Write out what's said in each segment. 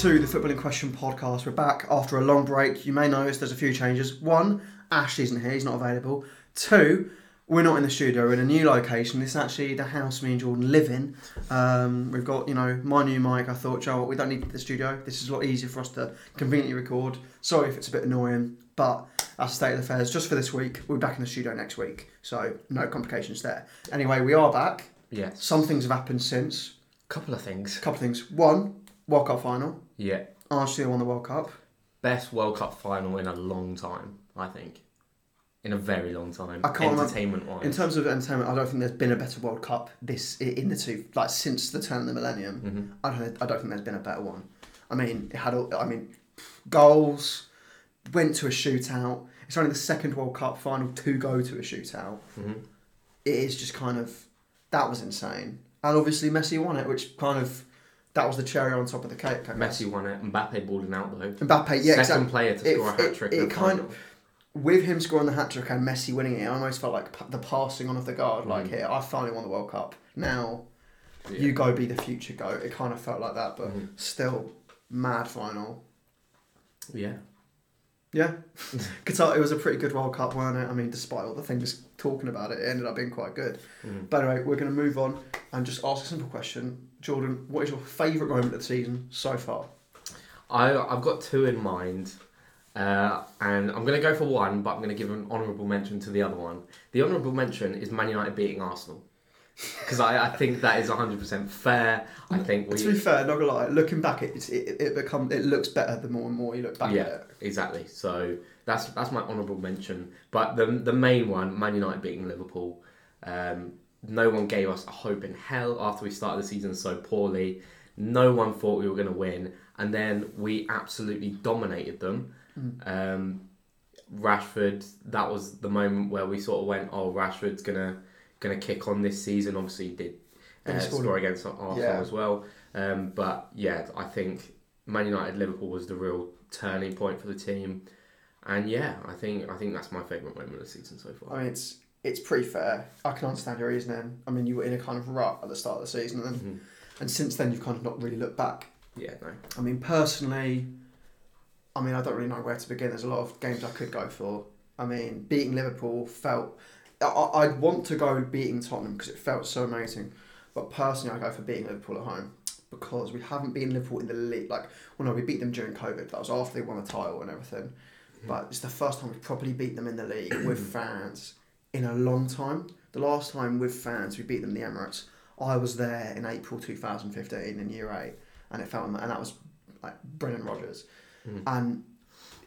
to the Footballing Question podcast. We're back after a long break. You may notice there's a few changes. One, Ash isn't here, he's not available. Two, we're not in the studio, we're in a new location. This is actually the house me and Jordan live in. Um, we've got, you know, my new mic. I thought, Joe, we don't need the studio. This is a lot easier for us to conveniently record. Sorry if it's a bit annoying, but that's the state of affairs just for this week. We'll be back in the studio next week, so no complications there. Anyway, we are back. Yes. Some things have happened since. Couple of things. Couple of things. One, World Cup final. Yeah. Arsenal won the World Cup. Best World Cup final in a long time, I think. In a very long time. I can't Entertainment wise. In terms of entertainment, I don't think there's been a better World Cup this in the two like since the turn of the millennium. Mm-hmm. I don't. I don't think there's been a better one. I mean, it had. all I mean, goals. Went to a shootout. It's only the second World Cup final to go to a shootout. Mm-hmm. It is just kind of that was insane, and obviously Messi won it, which kind of that was the cherry on top of the cake. Messi won it. And Mbappe balling out though. Mbappe, yeah, Second exactly. player to It- score a it- hat trick. it the kind final. with him scoring the hat trick and Messi winning it, I almost felt like p- the passing on of the guard. Like, Mm. here, I finally won the World Cup. Now, Yeah. you go be the future go. It kind of felt like that, but Mhm. still, mad final. Yeah. Yeah, Qatar. It was a pretty good World Cup, weren't it? I mean, despite all the things talking about it, it ended up being quite good. Mhm. But anyway, we're going to move on and just ask a simple question, Jordan. What is your favourite moment of the season so far? I I've got two in mind. Uh, and I'm going to go for one, but I'm going to give an honourable mention to the other one. The honourable mention is Man United beating Arsenal. Because I, I think that is 100% fair. I think we. to be fair, not gonna lie, looking back, it it it become it looks better the more and more you look back yeah, at it. exactly. So that's that's my honourable mention. But the the main one, Man United beating Liverpool. Um, no one gave us a hope in hell after we started the season so poorly. No one thought we were going to win, and then we absolutely dominated them. Um, Rashford, that was the moment where we sort of went, "Oh, Rashford's gonna gonna kick on this season." Obviously, he did uh, he scored. score against Arsenal Yeah. as well. Um, but yeah, I think Man United Liverpool was the real turning point for the team, and yeah, I think I think that's my favourite moment of the season so far. I mean, it's it's pretty fair. I can understand your reasoning. I mean, you were in a kind of rut at the start of the season, and Mhm. and since then you've kind of not really looked back. Yeah, no, I mean, personally, I mean, I don't really know where to begin. There's a lot of games I could go for. I mean, beating Liverpool felt. I, I'd want to go beating Tottenham because it felt so amazing, but personally, I go for beating Liverpool at home because we haven't beaten Liverpool in the league. Like, well, no, we beat them during COVID. That was after they won the title and everything. But it's the first time we've properly beat them in the league with fans in a long time. The last time with fans we beat them in the Emirates, I was there in April 2015 in year eight, and it felt and that was like Brendan Rodgers, Mhm. and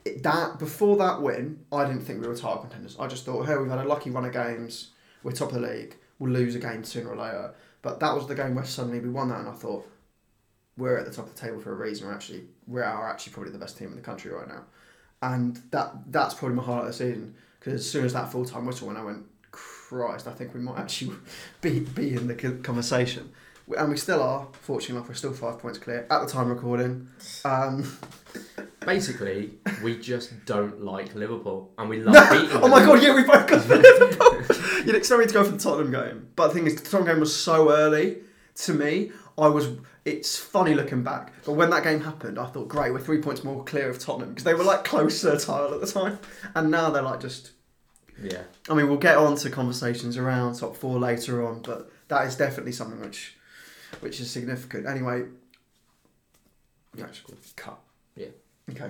it, that before that win, I didn't think we were title contenders. I just thought, hey, we've had a lucky run of games, we're top of the league, we'll lose a game sooner or later. But that was the game where suddenly we won that, and I thought we're at the top of the table for a reason. We're actually we are actually probably the best team in the country right now, and that that's probably my highlight of the season. Because as soon as that full time whistle went, I went, Christ, I think we might actually be be in the conversation. And we still are. Fortunately enough, we're still five points clear at the time recording. Um, basically, we just don't like Liverpool, and we love beating. oh my god, yeah, we both got for Liverpool. You'd expect me to go for the Tottenham game, but the thing is, the Tottenham game was so early. To me, I was. It's funny looking back, but when that game happened, I thought, great, we're three points more clear of Tottenham because they were like closer to title at the time, and now they're like just. Yeah, I mean, we'll get on to conversations around top four later on, but that is definitely something which, which is significant. Anyway, yeah, actually, cut. Yeah. Okay.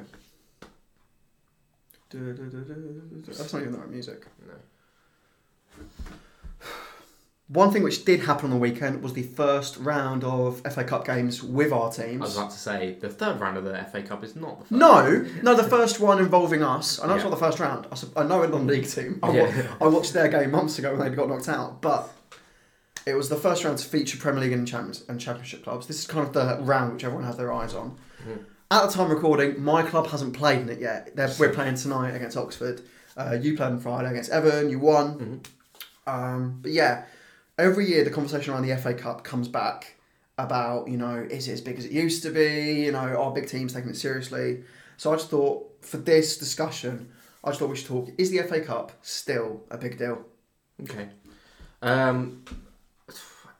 That's not even the right music. no. One thing which did happen on the weekend was the first round of FA Cup games with our teams. I was about to say the third round of the FA Cup is not the first. No, no, the first one involving us. I know it's not the first round. I, know it's non-league team. I, Yeah. I watched their game months ago when they got knocked out, but it was the first round to feature Premier League and, Champions, and Championship clubs. This is kind of the round which everyone has their eyes on. Mhm. At the time of recording, my club hasn't played in it yet. They're, we're playing tonight against Oxford. Uh, you played on Friday against Everton. You won. Mhm. Um, but yeah, every year the conversation around the FA Cup comes back about you know is it as big as it used to be? You know, are big teams taking it seriously? So I just thought for this discussion, I just thought we should talk. Is the FA Cup still a big deal? Okay. Um,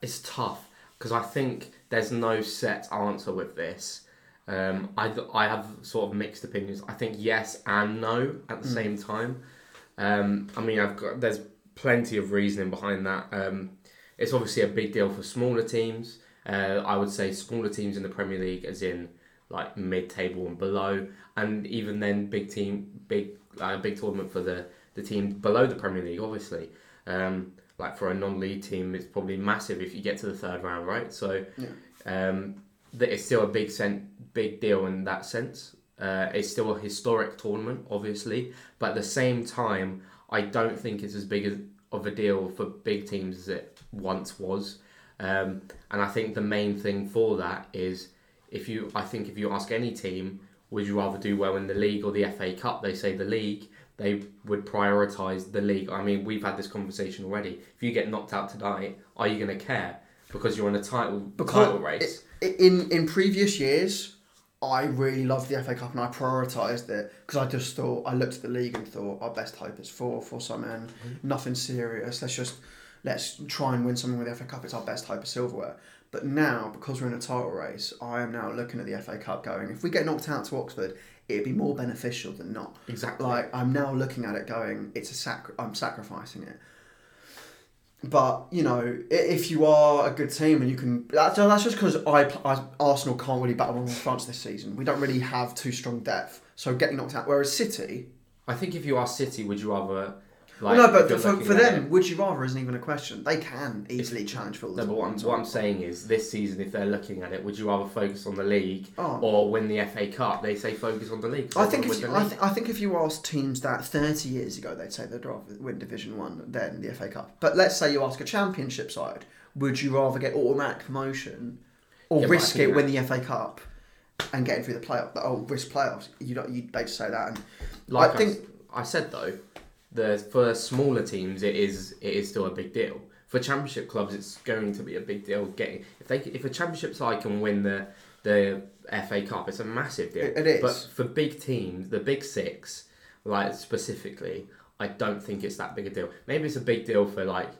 it's tough because I think there's no set answer with this. Um, I I have sort of mixed opinions. I think yes and no at the Mm. same time. Um, I mean, I've got there's plenty of reasoning behind that. Um, it's obviously a big deal for smaller teams. Uh, I would say smaller teams in the Premier League, as in like mid-table and below, and even then big team, big uh, big tournament for the the team below the Premier League, obviously. Um, like for a non-league team, it's probably massive if you get to the third round, right? So, um, that it's still a big sen- big deal in that sense. Uh, it's still a historic tournament, obviously, but at the same time, I don't think it's as big as, of a deal for big teams as it once was. Um, and I think the main thing for that is if you, I think if you ask any team, would you rather do well in the league or the FA Cup? They say the league. They would prioritise the league. I mean, we've had this conversation already. If you get knocked out tonight, are you going to care because you're in a title title race? in in previous years, I really loved the FA Cup and I prioritised it because I just thought I looked at the league and thought our best hope is for for something, Mm-hmm. nothing serious. Let's just let's try and win something with the FA Cup. It's our best hope of silverware. But now, because we're in a title race, I am now looking at the FA Cup going, if we get knocked out to Oxford, it'd be more beneficial than not. Exactly. Like I'm now looking at it going, it's a sac. I'm sacrificing it. But you know, if you are a good team and you can, that's, that's just because I, I Arsenal can't really battle on France this season. We don't really have too strong depth, so getting knocked out. Whereas City, I think if you are City, would you rather? Well, no, but for, for them, it- would you rather isn't even a question. They can easily challenge for no, the but what I'm, saying is, this season, if they're looking at it, would you rather focus on the league Oh. or win the FA Cup? They say focus on the league. I think if you, I, th- I think if you asked teams that thirty years ago, they'd say they'd rather win Division One than the FA Cup. But let's say you ask a Championship side, would you rather get automatic promotion or Yeah, risk it, win the FA Cup, and getting through the playoff? Oh, risk playoffs. You don't. You they just say that, and like I I, think- s- I said though, the for smaller teams, it is it is still a big deal. For Championship clubs, it's going to be a big deal. Getting if they if a Championship side can win the the FA Cup, it's a massive deal. It- it is. But for big teams, the big six, like specifically, I don't think it's that big a deal. Maybe it's a big deal for like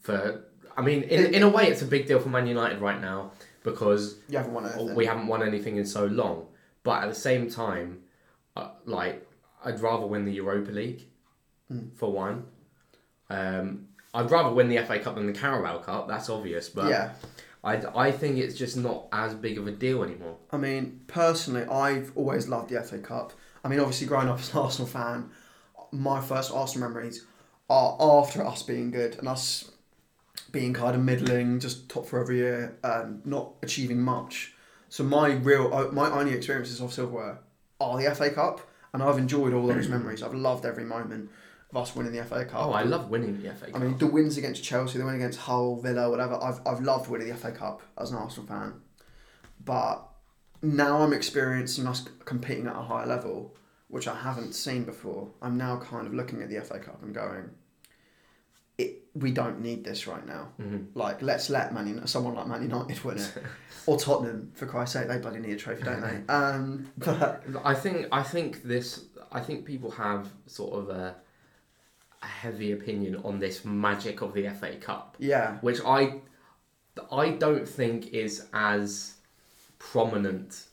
for. I mean, in, in a way, it's a big deal for Man United right now because you haven't won anything. we haven't won anything in so long. But at the same time, uh, like I'd rather win the Europa League Hmm. for one. Um, I'd rather win the FA Cup than the Carabao Cup. That's obvious, but yeah. I, I think it's just not as big of a deal anymore. I mean, personally, I've always loved the FA Cup. I mean, obviously, growing up as an Arsenal fan, my first Arsenal memories are after us being good and us being kind of middling, just top for every year, and not achieving much. So my real, my only experiences of silverware are the FA Cup, and I've enjoyed all those memories. I've loved every moment of us winning the FA Cup. Oh, I love winning the FA Cup. I mean, the wins against Chelsea, the win against Hull, Villa, whatever. I've, I've loved winning the FA Cup as an Arsenal fan. But now I'm experiencing us competing at a higher level, which I haven't seen before. I'm now kind of looking at the FA Cup and going, it, we don't need this right now. Mhm. Like, let's let Man United, someone like Man United win it. or Tottenham, for Christ's sake. They bloody need a trophy, don't they? Um, but I think I think this I think people have sort of a heavy opinion on this magic of the FA Cup. yeah. which I I don't think is as prominent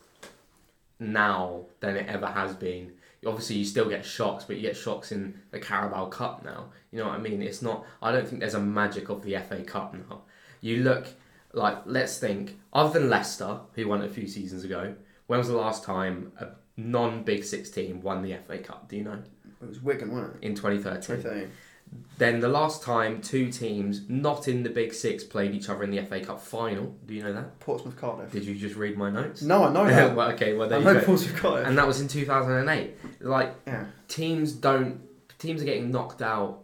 now than it ever has been. Obviously, you still get shocks, but you get shocks in the Carabao Cup now. You know what I mean? It's not. I don't think there's a magic of the FA Cup now. You look like let's think. Other than Leicester, who won it a few seasons ago, when was the last time a non-Big Six team won the FA Cup? Do you know? It was Wigan, wasn't it? In 2013. 2013. Then the last time two teams not in the Big Six played each other in the FA Cup final. Do you know that? Portsmouth Cardiff. Did you just read my notes? No, I know that. well, okay, well there I you know go. Portsmouth Cardiff. And that was in 2008. Like yeah. teams don't teams are getting knocked out.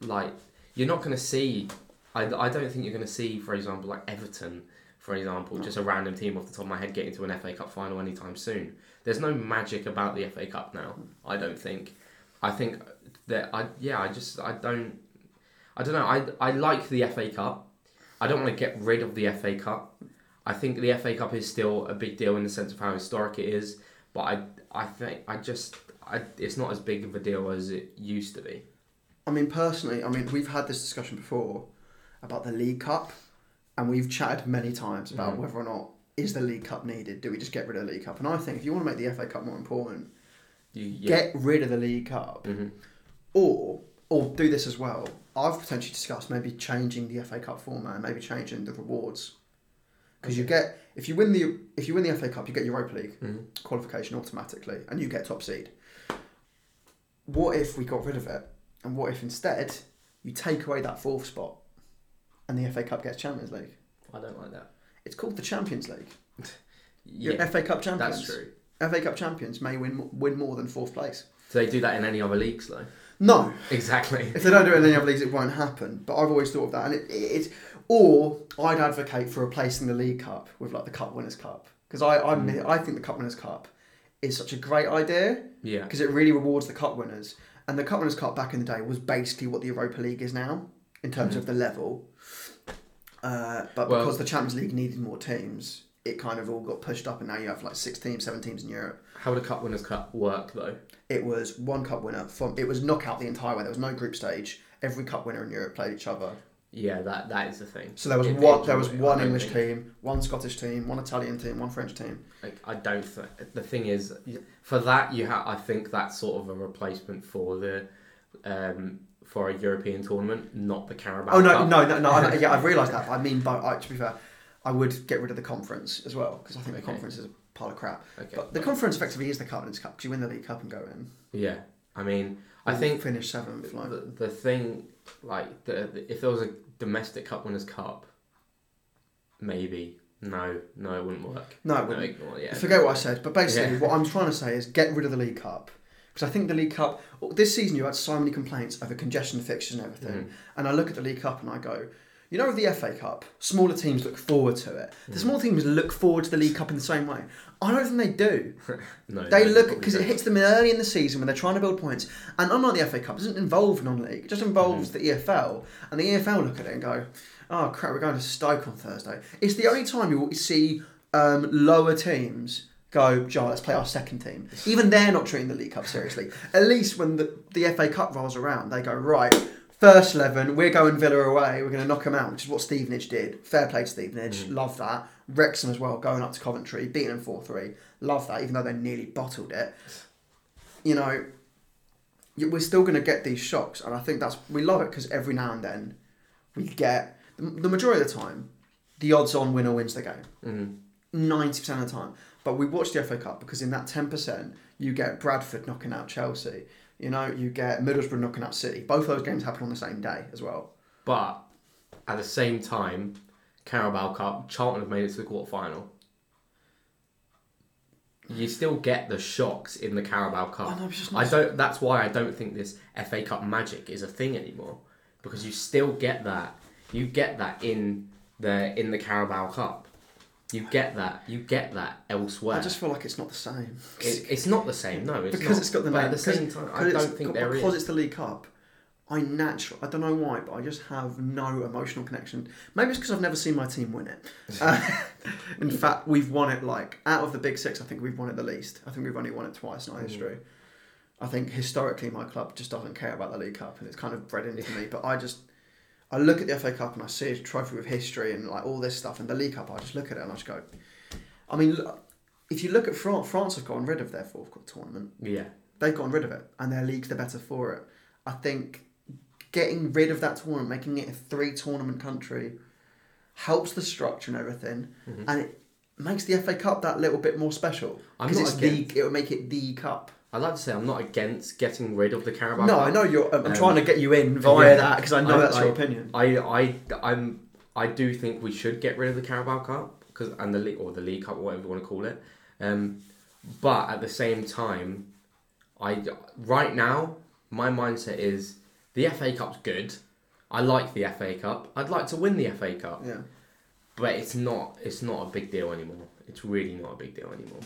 Like you're not going to see. I, I don't think you're going to see, for example, like Everton, for example, just a random team off the top of my head getting to an FA Cup final anytime soon. There's no magic about the FA Cup now. I don't think. I think that I yeah I just I don't I don't know I I like the FA Cup. I don't want to get rid of the FA Cup. I think the FA Cup is still a big deal in the sense of how historic it is, but I I think I just I, it's not as big of a deal as it used to be. I mean, personally, I mean, we've had this discussion before about the League Cup, and we've chatted many times about Mhm. whether or not is the League Cup needed? Do we just get rid of the League Cup? And I think if you want to make the FA Cup more important, You, yeah. get rid of the League Cup, Mhm. or or do this as well. I've potentially discussed maybe changing the FA Cup format, maybe changing the rewards. Because you get if you win the if you win the FA Cup, you get Europa League Mhm. qualification automatically, and you get top seed. What if we got rid of it, and what if instead you take away that fourth spot, and the FA Cup gets Champions League? I don't like that. It's called the Champions League. Yeah, Your FA Cup champions. that's true. FA Cup champions may win win more than fourth place. Do they do that in any other leagues though? No, Exactly. if they don't do it in any other leagues, it won't happen. But I've always thought of that, and it, it, it's or I'd advocate for replacing the League Cup with like the Cup Winners' Cup because I I, Mm. I think the Cup Winners' Cup is such a great idea Yeah. because it really rewards the Cup winners. And the Cup Winners' Cup back in the day was basically what the Europa League is now in terms of the level. Uh, but Mm-hmm. Well- because the Champions League needed more teams, it kind of all got pushed up, and now you have like six teams, seven teams in Europe. How would a Cup Winners' Cup work though? It was one cup winner from. It was knockout the entire way. There was no group stage. Every cup winner in Europe played each other. Yeah, that that is the thing. So there was It- one. it- There was I one English think- team, one Scottish team, one Italian team, one French team. Like, I don't. Th- the thing is, for that you have. I think that's sort of a replacement for the, um, for a European tournament, not the Carabao. Oh no, Cup. no, no, no! I, yeah, I've realised that. I mean, but I, to be fair, I would get rid of the conference as well because I think the Okay. conference is a pile of crap. Okay. But the conference effectively is the Cup Winners' Cup because you win the League Cup and go in. yeah, I mean, I And think finish seventh. Like, the, the thing, like, the, the, if there was a domestic Cup Winners' Cup, maybe. No, no, it wouldn't work. no, it wouldn't. ignore, yeah. Forget what I said. But basically, Yeah. what I'm trying to say is get rid of the League Cup. Because I think the League Cup, this season you had so many complaints over congestion fixtures and everything. Mm. And I look at the League Cup and I go, you know, with the FA Cup, smaller teams look forward to it. The small teams look forward to the League Cup in the same way. I don't think they do. No, They no, look because it hits them early in the season when they're trying to build points. And unlike the FA Cup, it doesn't involve non-league. It just involves Mm-hmm. the EFL, and the EFL look at it and go, "Oh crap, we're going to Stoke on Thursday." It's the only time you will see um, lower teams go, "Joe, let's play our second team." Even they're not treating the League Cup seriously. At least when the, the FA Cup rolls around, they go, "Right, first eleven, we're going Villa away. We're going to knock them out," which is what Stevenage did. Fair play to Stevenage, love that. Wrexham as well, going up to Coventry, beating them four three. Love that, even though they nearly bottled it. You know, we're still going to get these shocks, and I think that's we love it because every now and then we get the, majority of the time the odds-on winner wins the game. Mm. Ninety percent of the time, but we watch the FA Cup because in that ten percent you get Bradford knocking out Chelsea. You know, you get Middlesbrough knocking out City. Both those games happen on the same day as well. But at the same time, Carabao Cup, Charlton have made it to the quarter final. You still get the shocks in the Carabao Cup. I know, it's just I don't. That's why I don't think this FA Cup magic is a thing anymore, because you still get that. You get that in the in the Carabao Cup. You get that. You get that elsewhere. I just feel like it's not the same. It, it's not the same. No, it's because not. it's got the But name. at the same time, I don't think there is. because it's the League Cup. I naturally, I don't know why, but I just have no emotional connection. Maybe it's because I've never seen my team win it. Uh, in fact, we've won it like out of the big six. I think we've won it the least. I think we've only won it twice in our Mm. history. I think historically my club just doesn't care about the League Cup, and it's kind of bred into me. But I just, I look at the FA Cup and I see a trophy with history and like all this stuff, and the League Cup. I just look at it and I just go. I mean, look, if you look at France, France have gotten rid of their fourth tournament Yeah. they've gotten rid of it and their league's the better for it. I think getting rid of that tournament, making it a three tournament country, helps the structure and everything, Mhm. and it makes the FA Cup that little bit more special because it's against- the it will make it the cup. I'd like to say I'm not against getting rid of the Carabao Cup. no, Cup. I know you're. I'm Um, trying to get you in via yeah, that because I know I- that's your opinion. I, I, I'm, I do think we should get rid of the Carabao Cup because and the league or the League Cup, whatever you want to call it. Um, but at the same time, I right now my mindset is the FA Cup's good. I like the FA Cup. I'd like to win the FA Cup, Yeah. but it's not. It's not a big deal anymore. It's really not a big deal anymore.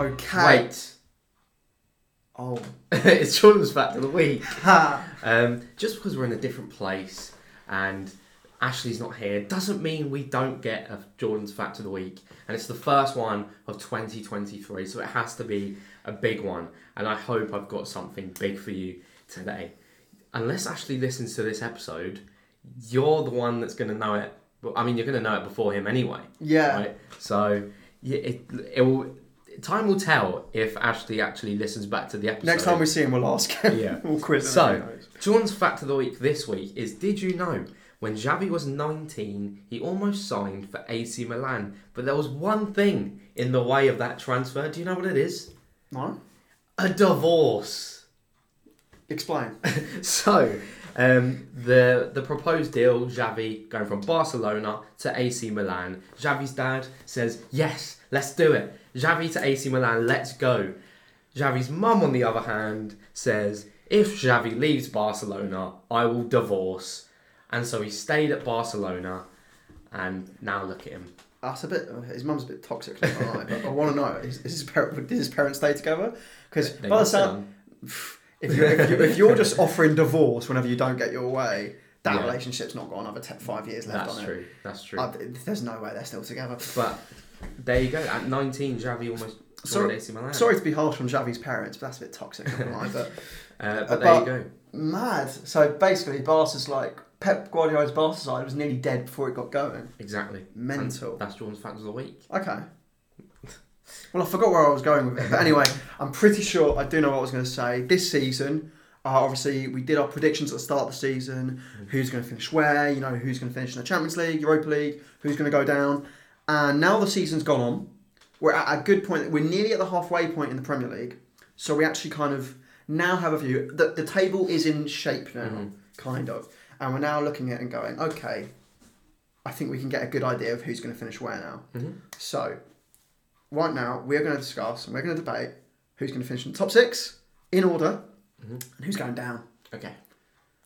Okay. Wait, Oh. it's Jordan's fact of the week. Um, just because we're in a different place and Ashley's not here doesn't mean we don't get a Jordan's Fact of the Week. And it's the first one of 2023, so it has to be a big one. And I hope I've got something big for you today. Unless Ashley listens to this episode, you're the one that's going to know it. I mean, you're going to know it before him anyway, Yeah. right? So yeah, it it will. Time will tell if Ashley actually listens back to the episode. Next time we see him, we'll ask him. Yeah. we'll quiz him. So- John's fact of the week this week is: Did you know when Xavi was 19, he almost signed for AC Milan, but there was one thing in the way of that transfer. Do you know what it is? no, A divorce. explain. so, um, the the proposed deal, Xavi going from Barcelona to AC Milan. Xavi's dad says, "Yes, let's do it." Xavi to AC Milan, let's go. Xavi's mum, on the other hand, says, "If Xavi leaves Barcelona, I will divorce." And so he stayed at Barcelona, and now look at him. That's a bit. His mum's a bit toxic. but I want to know: is, is his parent, did his parents stay together? Because by the sound, if you're, if, you're, if you're just offering divorce whenever you don't get your way, that Yeah. relationship's not got another five years left That's on true. That's it. true. I, there's no way they're still together. But there you go. At 19, Xavi almost Sorry- joined AC Milan. Sorry to be harsh on Xavi's parents, but that's a bit toxic. Lie, but Uh, but Uh, there you go. mad. So basically, Barca's like Pep Guardiola's Barca side was nearly dead before it got going. Exactly. Mental. And that's John's fact of the week. Okay. Well, I forgot where I was going with it. But anyway, I'm pretty sure I do know what I was going to say. This season, uh, obviously, we did our predictions at the start of the season. Who's going to finish where? You know, who's going to finish in the Champions League, Europa League? Who's going to go down? And now the season's gone on. We're at a good point. We're nearly at the halfway point in the Premier League. So we actually kind of now have a view. that the table is in shape now, Mhm. kind of. And we're now looking at it and going, okay, I think we can get a good idea of who's going to finish where now. Mhm. So, right now, we're going to discuss and we're going to debate who's going to finish in the top six in order Mhm. and who's going down. Okay.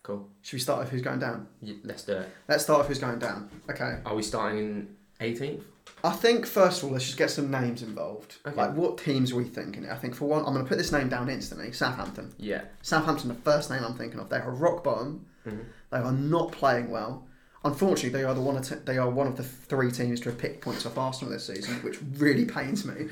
Cool. Should we start with who's going down? Y- Let's do it. Let's start with who's going down. Okay. Are we starting in 18th? I think, first of all, let's just get some names involved. Okay. Like, what teams are we thinking? I think, for one, I'm going to put this name down instantly Southampton. Yeah. Southampton, the first name I'm thinking of. They are rock bottom. Mhm. They are not playing well. Unfortunately, they are the one. Of they are one of the three teams to have picked points off Arsenal this season, which really pains me.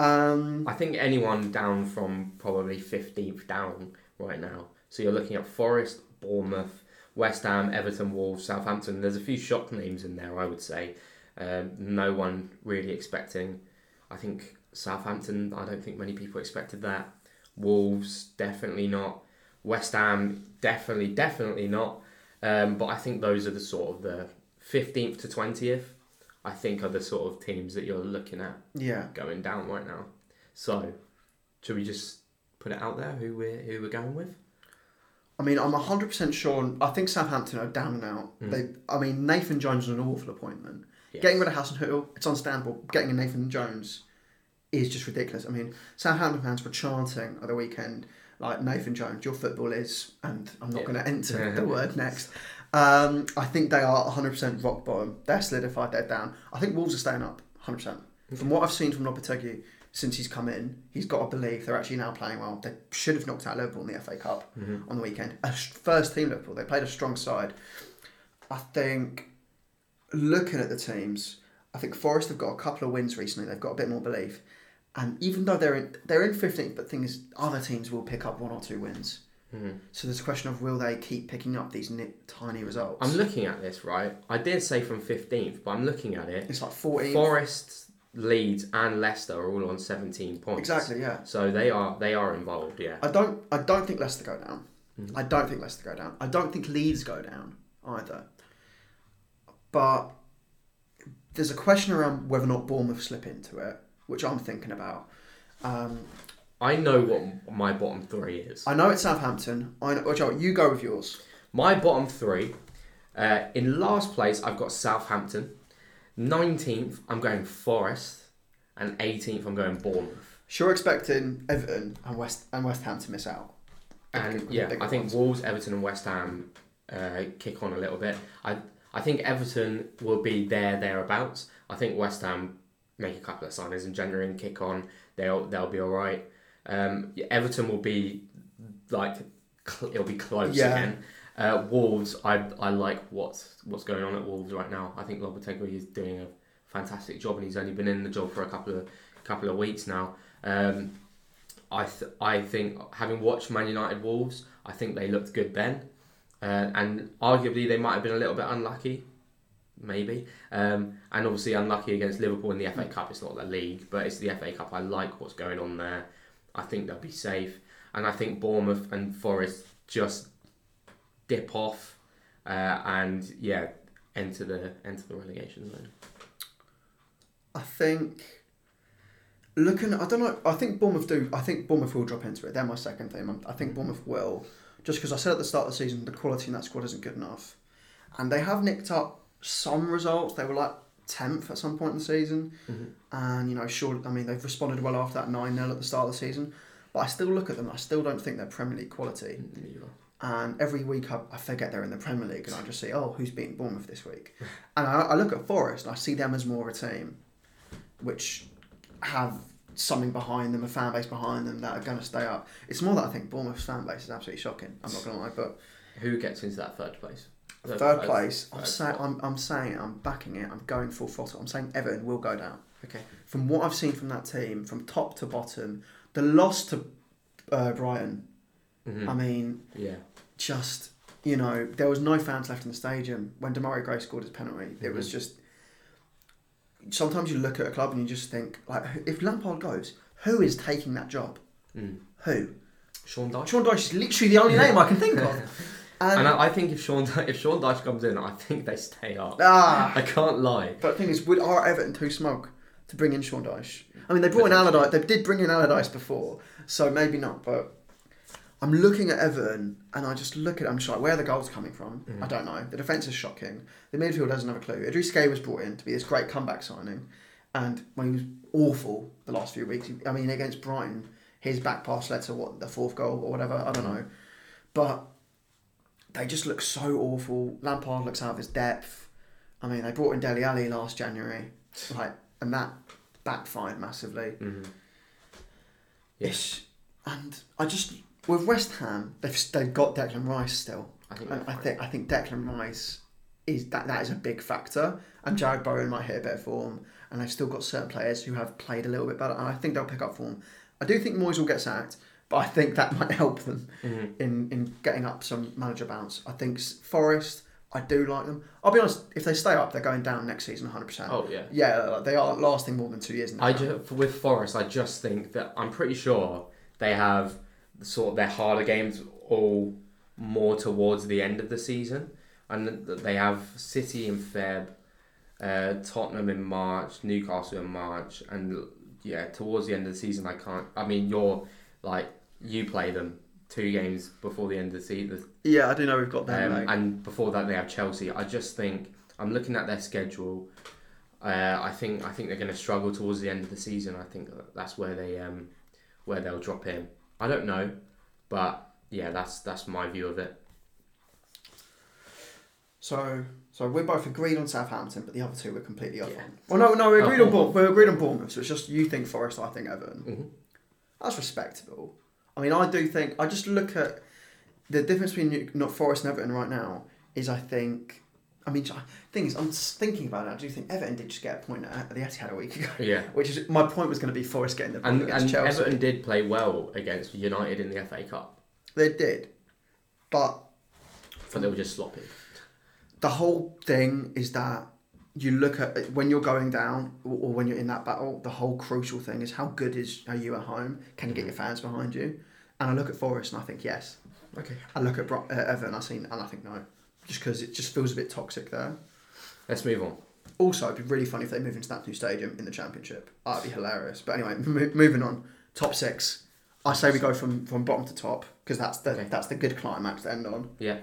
Um, I think anyone down from probably 15th down right now. So you're looking at Forest, Bournemouth, West Ham, Everton, Wolves, Southampton. There's a few shock names in there, I would say. Um, no one really expecting. I think Southampton, I don't think many people expected that. Wolves, definitely not. West Ham, definitely, definitely not. Um, but I think those are the sort of the 15th to 20th, I think, are the sort of teams that you're looking at yeah, going down right now. So, should we just put it out there who we're who we're going with? I mean, I'm 100 percent sure. I think Southampton are down and out. Mm. They, I mean, Nathan Jones was an awful appointment. Yes. Getting rid of Hasenhüttl, it's understandable. Getting a Nathan Jones is just ridiculous. I mean, Southampton fans were chanting at the weekend like Nathan Jones, your football is, and I'm not Yeah. going to enter the word next. Um, I think they are 100% rock bottom. They're solidified. They're down. I think Wolves are staying up 100%. From what I've seen from Lopetegui since he's come in, he's got to believe they're actually now playing well. They should have knocked out Liverpool in the FA Cup Mm-hmm. on the weekend. A first team Liverpool. They played a strong side. I think looking at the teams, I think Forest have got a couple of wins recently. They've got a bit more belief, and even though they're in they're in fifteenth, but things other teams will pick up one or two wins. Mhm. So there's a question of will they keep picking up these nit, tiny results? I'm looking at this right. I did say from 15th, but I'm looking at it. it's like 14. Forest, Leeds, and Leicester are all on 17 points. Exactly, yeah. So they are they are involved. Yeah. I don't I don't think Leicester go down. Mhm. I don't think Leicester go down. I don't think Leeds go down either. But there's a question around whether or not Bournemouth slip into it, which I'm thinking about. Um, I know what my bottom three is. I know it's Southampton. I know, oh, Joe, you go with yours. My bottom three. Uh, in last place, I've got Southampton. 19th, I'm going Forest. And 18th, I'm going Bournemouth. Sure, expecting Everton and West and West Ham to miss out. And Big- yeah, I think ones. Wolves, Everton, and West Ham uh, kick on a little bit. I I think Everton will be there thereabouts. I think West Ham make a couple of signings in January and kick on. They'll they'll be all right. Um, Everton will be like cl- it'll be close Yeah. again. Uh, Wolves, I I like what's what's going on at Wolves right now. I think Lopetegui is doing a fantastic job, and he's only been in the job for a couple of couple of weeks now. Um, I th- I think having watched Man United Wolves, I think they looked good then. Uh, and arguably they might have been a little bit unlucky, maybe. Um, and obviously unlucky against Liverpool in the FA Cup. It's not the league, but it's the FA Cup. I like what's going on there. I think they'll be safe, and I think Bournemouth and Forest just dip off, uh, and yeah, enter the enter the relegation zone. I think looking, I don't know. I think Bournemouth do. I think Bournemouth will drop into it. They're my second. I'm- I think Bournemouth will, just because I said at the start of the season the quality in that squad isn't good enough, and they have nicked up some results. They were like tenth at some point in the season, mm-hmm. and you know, sure. I mean, they've responded well after that nine 0 at the start of the season, but I still look at them. I still don't think they're Premier League quality. Mm, Neither. And every week I, I forget they're in the Premier League, and I just see, oh, who's beating Bournemouth this week? And I, I look at Forest, and I see them as more of a team, which have something behind them, a fan base behind them that are going to stay up. It's more that I think Bournemouth's fan base is absolutely shocking. I'm not going to lie, but Who gets into that third place? third place, I'm third saying. I'm, I'm saying, I'm backing it. I'm going full throttle. I'm saying Everton will go down. Okay. From what I've seen from that team, from top to bottom, the loss to uh, Brighton. Mhm. I mean, yeah. just you know there was no fans left in the stadium when Demarai Gray scored his penalty. It was Mhm. just sometimes you look at a club and you just think like if Lampard goes, who is taking that job? Mm. Who? Sean Dyche. Sean Dyche is literally the only name I can think of. And, And I, I think if Sean if Sean Dyche comes in, I think they stay up. ah, I can't lie. but the thing is, would are Everton too smoke to bring in Sean Dyche? I mean, they brought in Allardyce. They did bring in Allardyce before, so maybe not. But I'm looking at Everton and I just look at. I'm just like, where are the goals coming from? I don't know. The defense is shocking. The midfield doesn't have a clue. Idrissa Gueye was brought in to be this great comeback signing, and when he was awful the last few weeks. I mean, against Brighton, his back pass led to what the fourth goal or whatever. I don't know, but they just look so awful. Lampard looks out of his depth. I mean, they brought in Dele Alli last January, like, and that backfired massively. Mhm. Yeah. And I just with West Ham, they've they've got Declan Rice still, I think. and I think I think Declan Rice is that that is a big factor. And Jarrod Bowen might hit a bit of form, and they've still got certain players who have played a little bit better, and I think they'll pick up form. I do think Moyes will get sacked, but I think that might help them Mhm. in in getting up some manager bounce. I think Forest, I do like them. I'll be honest, if they stay up, they're going down next season, hundred percent. Oh yeah. Yeah, they are lasting more than two years. now. I just, with Forest, I just think that I'm pretty sure they have sort of their harder games all more towards the end of the season, and they have City in Feb, uh, Tottenham in March, Newcastle in March, and yeah, towards the end of the season, I can't. I mean, you're like you play them two games before the end of the season, Yeah, I do know we've got them. um, and before that they have Chelsea. I just think I'm looking at their schedule. Uh, I think I think they're going to struggle towards the end of the season. I think that's where they um, where they'll drop in. I don't know, but yeah, that's that's my view of it. So, so we're both agreed on Southampton, but the other two we're completely off Yeah. on. Well, no, no, we Oh, agreed on Bournemouth. We're agreed on Bournemouth. So it's just you think Forest, I think Everton. Mhm. That's respectable. I mean, I do think I just look at the difference between not Forest and Everton right now is I think. I mean, thing is, I'm just thinking about it. I do think Everton did just get a point at the Etihad a week ago, Yeah, which is my point was going to be Forest getting the point and against and Chelsea. Everton did play well against United in the FA Cup, They did, but but they were just sloppy. the whole thing is that you look at when you're going down or when you're in that battle. The whole crucial thing is how good is are you at home? Can you get your fans behind you? And I look at Forest and I think yes. Okay, I look at Bro- uh, Everton, I see, and I think no, just because it just feels a bit toxic there. Let's move on. Also, it'd be really funny if they move into that new stadium in the championship. That'd be hilarious. But anyway, mo- moving on. Top six. I say we go from, from bottom to top because that's the Okay. that's the good climax to end on. Yeah,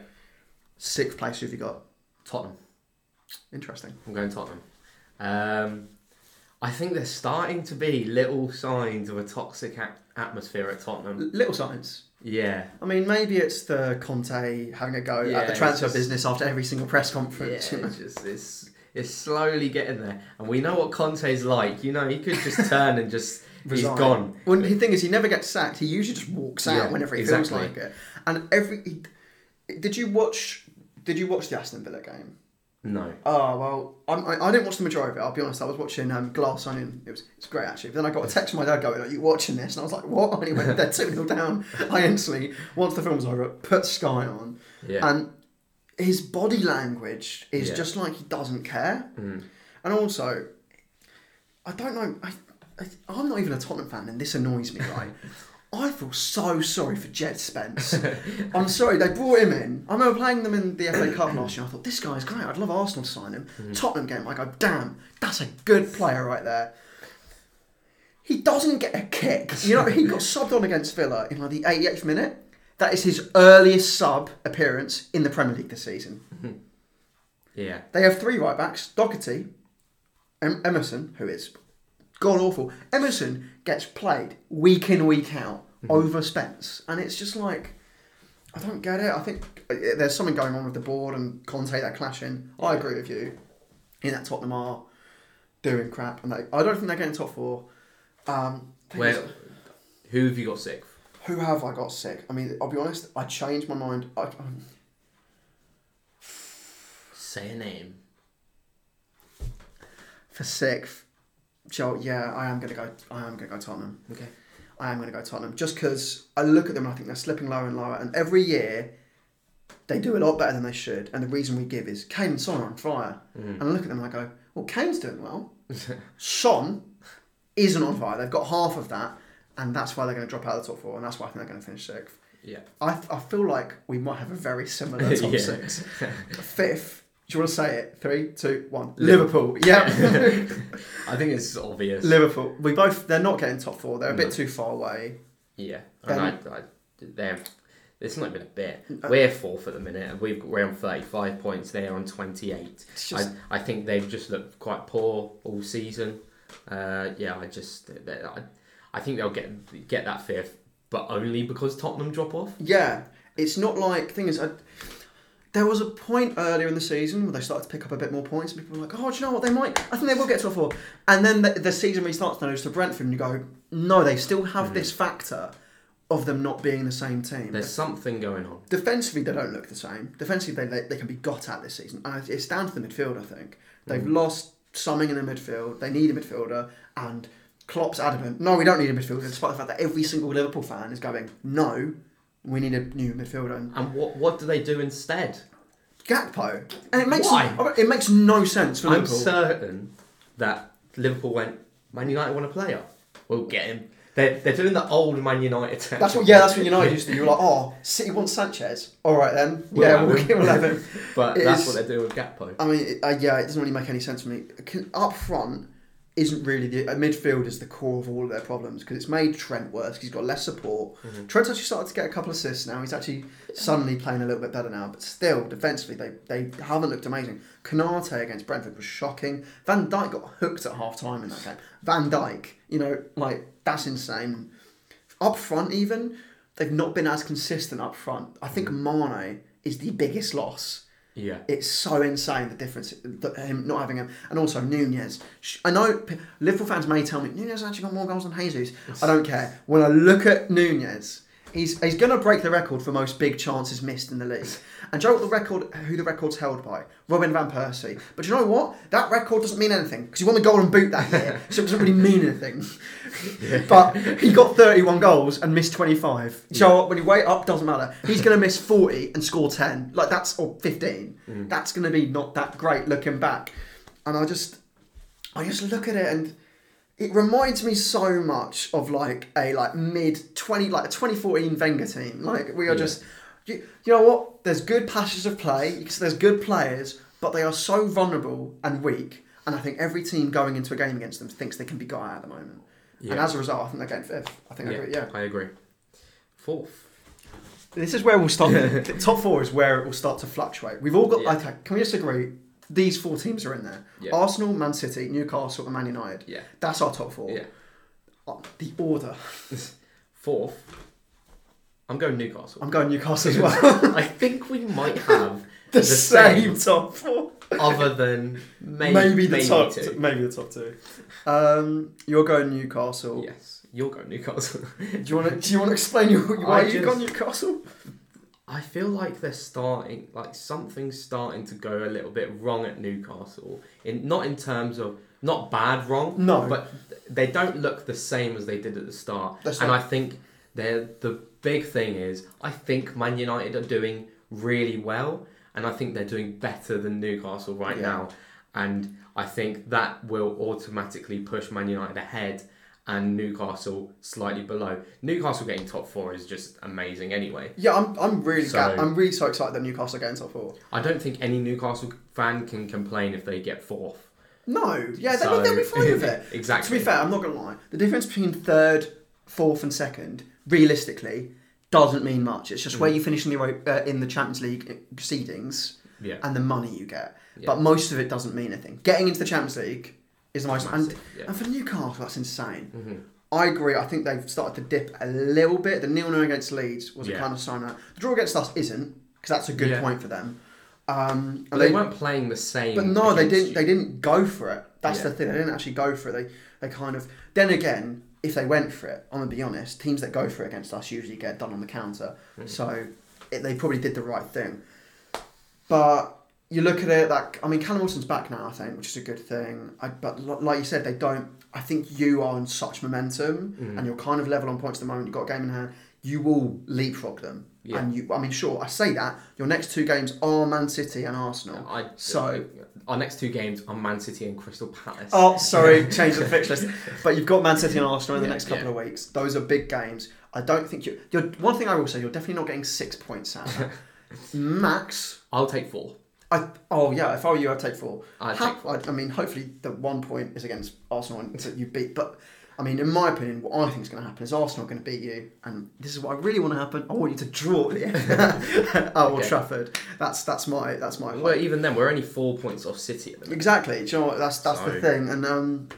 Sixth place. Who have you got? Tottenham. Interesting. I'm going Tottenham. Um, I think there's starting to be little signs of a toxic atmosphere at Tottenham. Little signs. Yeah, I mean, maybe it's the Conte having a go uh, Yeah, at the transfer just- business after every single press yeah, conference. you know? it's just it's it's slowly getting there, and we know what Conte's like. You know, he could just turn and just he's gone. Well, the thing is, he never gets sacked. He usually just walks out Yeah, whenever he feels like it. And every did you watch? Did you watch the Aston Villa game? No, Oh well, I'm, I, I didn't watch the majority of it. I'll be honest. I was watching um, Glass Onion. It was it's great actually. But then I got a text from my dad going, "Are you watching this?" And I was like, "What?" And he went, "They're two 0 down." I instantly, once the film was over, put Sky on, yeah, and his body language is Yeah. just like he doesn't care. Mm. And also, I don't know. I, I, I'm not even a Tottenham fan, and this annoys me, right? I feel so sorry for Jed Spence. I'm sorry, they brought him in. I remember playing them in the FA Cup last year. I thought, this guy's great. I'd love Arsenal to sign him. Mm. Tottenham game, I go, damn, that's a good player right there. He doesn't get a kick. You know, he got subbed on against Villa in like the 88th minute. That is his earliest sub appearance in the Premier League this season. Yeah. They have three right backs Doherty, em- Emerson, who is god awful. Emerson gets played week in, week out over Spence. And it's just like, I don't get it. I think uh, there's something going on with the board and Conte that clashing. I agree with you. In that Tottenham are doing crap. And they, I don't think they're getting top four. Um, Where, who have you got sixth? who have I got sick? I mean, I'll be honest, I changed my mind. I, um, Say a name. for sixth, Joe, yeah, I am gonna go. I am gonna go Tottenham. Okay. I am going to go Tottenham just because I look at them and I think they're slipping lower and lower, and every year they do a lot better than they should. And the reason we give is Kane and Son are on fire, mm. and I look at them and I go, "Well, Kane's doing well. Son isn't on fire. They've got half of that, and that's why they're going to drop out of the top four, and that's why I think they're going to finish sixth. Yeah. I, I feel like we might have a very similar top Yeah. six. Fifth. Do you want to say it? Three, two, one. Liverpool. Yeah. I think it's obvious. Liverpool. We both. They're not getting top four. They're a bit too far away. Yeah. And I, I, they're, it's not even a bit. We're fourth at the minute, and we've we're on thirty-five points. They're on twenty-eight. Just I, I think they've just looked quite poor all season. Uh, yeah, I just I, I think they'll get get that fifth, but only because Tottenham drop off. Yeah, it's not like thing is. I, there was a point earlier in the season where they started to pick up a bit more points, and people were like, "Oh, do you know what? They might. I think they will get to a four. And then the, the season restarts. They lose to Brentford, and you go, "No, they still have hmm. this factor of them not being the same team." There's something going on. Defensively, they don't look the same. Defensively, they, they, they can be got at this season, and it's down to the midfield. I think they've hmm. lost something in the midfield. They need a midfielder, and Klopp's adamant, "No, we don't need a midfielder." Despite the fact that every single Liverpool fan is going, "No, we need a new midfielder." And And what what do they do instead? Gakpo, and it makes Why? it makes no sense for I'm Liverpool. certain that Liverpool went. Man United want a player. We'll get him. They're, they're doing the old Man United. that's what, yeah, that's what United used to do. You were like, "Oh, City wants Sanchez. All right then, We'll yeah, have we'll him." give him eleven. But It that's is- what they're doing with Gakpo. I mean, it, uh, yeah, it doesn't really make any sense for me. Can- Up front isn't really the uh, midfield is the core of all of their problems because it's made Trent worse. He's got less support. Trent's actually started to get a couple of assists now. He's actually suddenly playing a little bit better now, but still defensively they they haven't looked amazing. Konaté against Brentford was shocking. Van Dijk got hooked at half time in that game. Van Dijk, you know, like that's insane. Up front, even they've not been as consistent up front. I think Mane is the biggest loss. Yeah. It's so insane the difference that him not having him, and also Nunez. I know Liverpool fans may tell me Nunez actually got more goals than Jesus. I don't care. When I look at Nunez, he's he's going to break the record for most big chances missed in the league. And do you know what the record? Who the record's held by? Robin van Persie. But you know what? That record doesn't mean anything because he won the Golden Boot that year, so it doesn't really mean anything. but he got 31 goals and missed 25. Do you? When you weigh up, doesn't matter. He's going to miss 40 and score 10. Like that's or 15. Mm. That's going to be not that great looking back. And I just, I just look at it and it reminds me so much of like a like mid 20 like a 2014 Wenger team. Like we are Yeah. just, you, you know what? There's good passages of play. because There's good players, but they are so vulnerable and weak. And I think every team going into a game against them thinks they can be got out at the moment. And as a result, I think they're getting fifth. I think I agree. Yeah. I agree. Fourth. This is where we'll start. the top four is where it will start to fluctuate. We've all got. Yeah. Okay, can we just agree? These four teams are in there. Yeah. Arsenal, Man City, Newcastle, and Man United. Yeah. That's our top four. Yeah. Uh, The order. Fourth. I'm going Newcastle. I'm going Newcastle as well. I think we might have the, same, top four. other than maybe, Maybe, the maybe top. two. Maybe the top two. Um, you're going Newcastle. Yes, you'll go Newcastle. Do you want to? Do you want to explain your, why you just- got Newcastle? I feel like they're starting, like something's starting to go a little bit wrong at Newcastle. In not in terms of not bad wrong, No. but they don't look the same as they did at the start. That's and not- I think they're the big thing is I think Man United are doing really well, and I think they're doing better than Newcastle right Yeah. now. And I think that will automatically push Man United ahead and Newcastle slightly below. Newcastle getting top four is just amazing anyway. Yeah, I'm, I'm really So- ga- I'm really so excited that Newcastle are getting top four. I don't think any Newcastle fan can complain if they get fourth. No, yeah, they, So- they'll be fine with it. exactly. To be fair, I'm not gonna lie. The difference between third, fourth, and second, realistically, doesn't mean much. It's just Mm. where you finish in the uh, in the Champions League uh, proceedings Yeah. and the money you get. Yeah. But most of it doesn't mean anything. Getting into the Champions League is the most. And, Massive, yeah. and for Newcastle, that's insane. Mhm. I agree. I think they've started to dip a little bit. The nil nil against Leeds was a kind of sign out. The draw against us isn't because that's a good Yeah. point for them. Um, But and they, weren't playing the same. but no, they didn't. you. They didn't go for it. That's Yeah. the thing. They didn't actually go for it. They they kind of. Then again, if they went for it, I'm gonna be honest. Teams that go for it against us usually get done on the counter. Mm. So it, they probably did the right thing. But you look at it, that I mean, Callum Wilson's back now, I think, which is a good thing. I, but like you said, they don't. I think you are on such momentum, Mm. and you're kind of level on points at the moment. You've got a game in hand. You will leapfrog them. Yeah. And you, I mean, sure, I say that. Your next two games are Man City and Arsenal. I, So- our next two games are Man City and Crystal Palace. Oh, sorry, change the fixture list. But you've got Man City and Arsenal in the Yeah, next couple yeah. of weeks. Those are big games. I don't think you. You're one thing I will say. You're definitely not getting six points out. Max. I'll take four. I oh yeah. If I were you, I'd take four. I'd Ha- take I, I mean, hopefully the one point is against Arsenal and that you beat. But I mean, in my opinion, what I think is going to happen is Arsenal are going to beat you, and this is what I really want to happen. I want you to draw at the end Old Okay. Trafford. That's that's my that's my. Well, even then, we're only four points off City at the moment. Exactly. Do you know what? That's that's the thing. And um,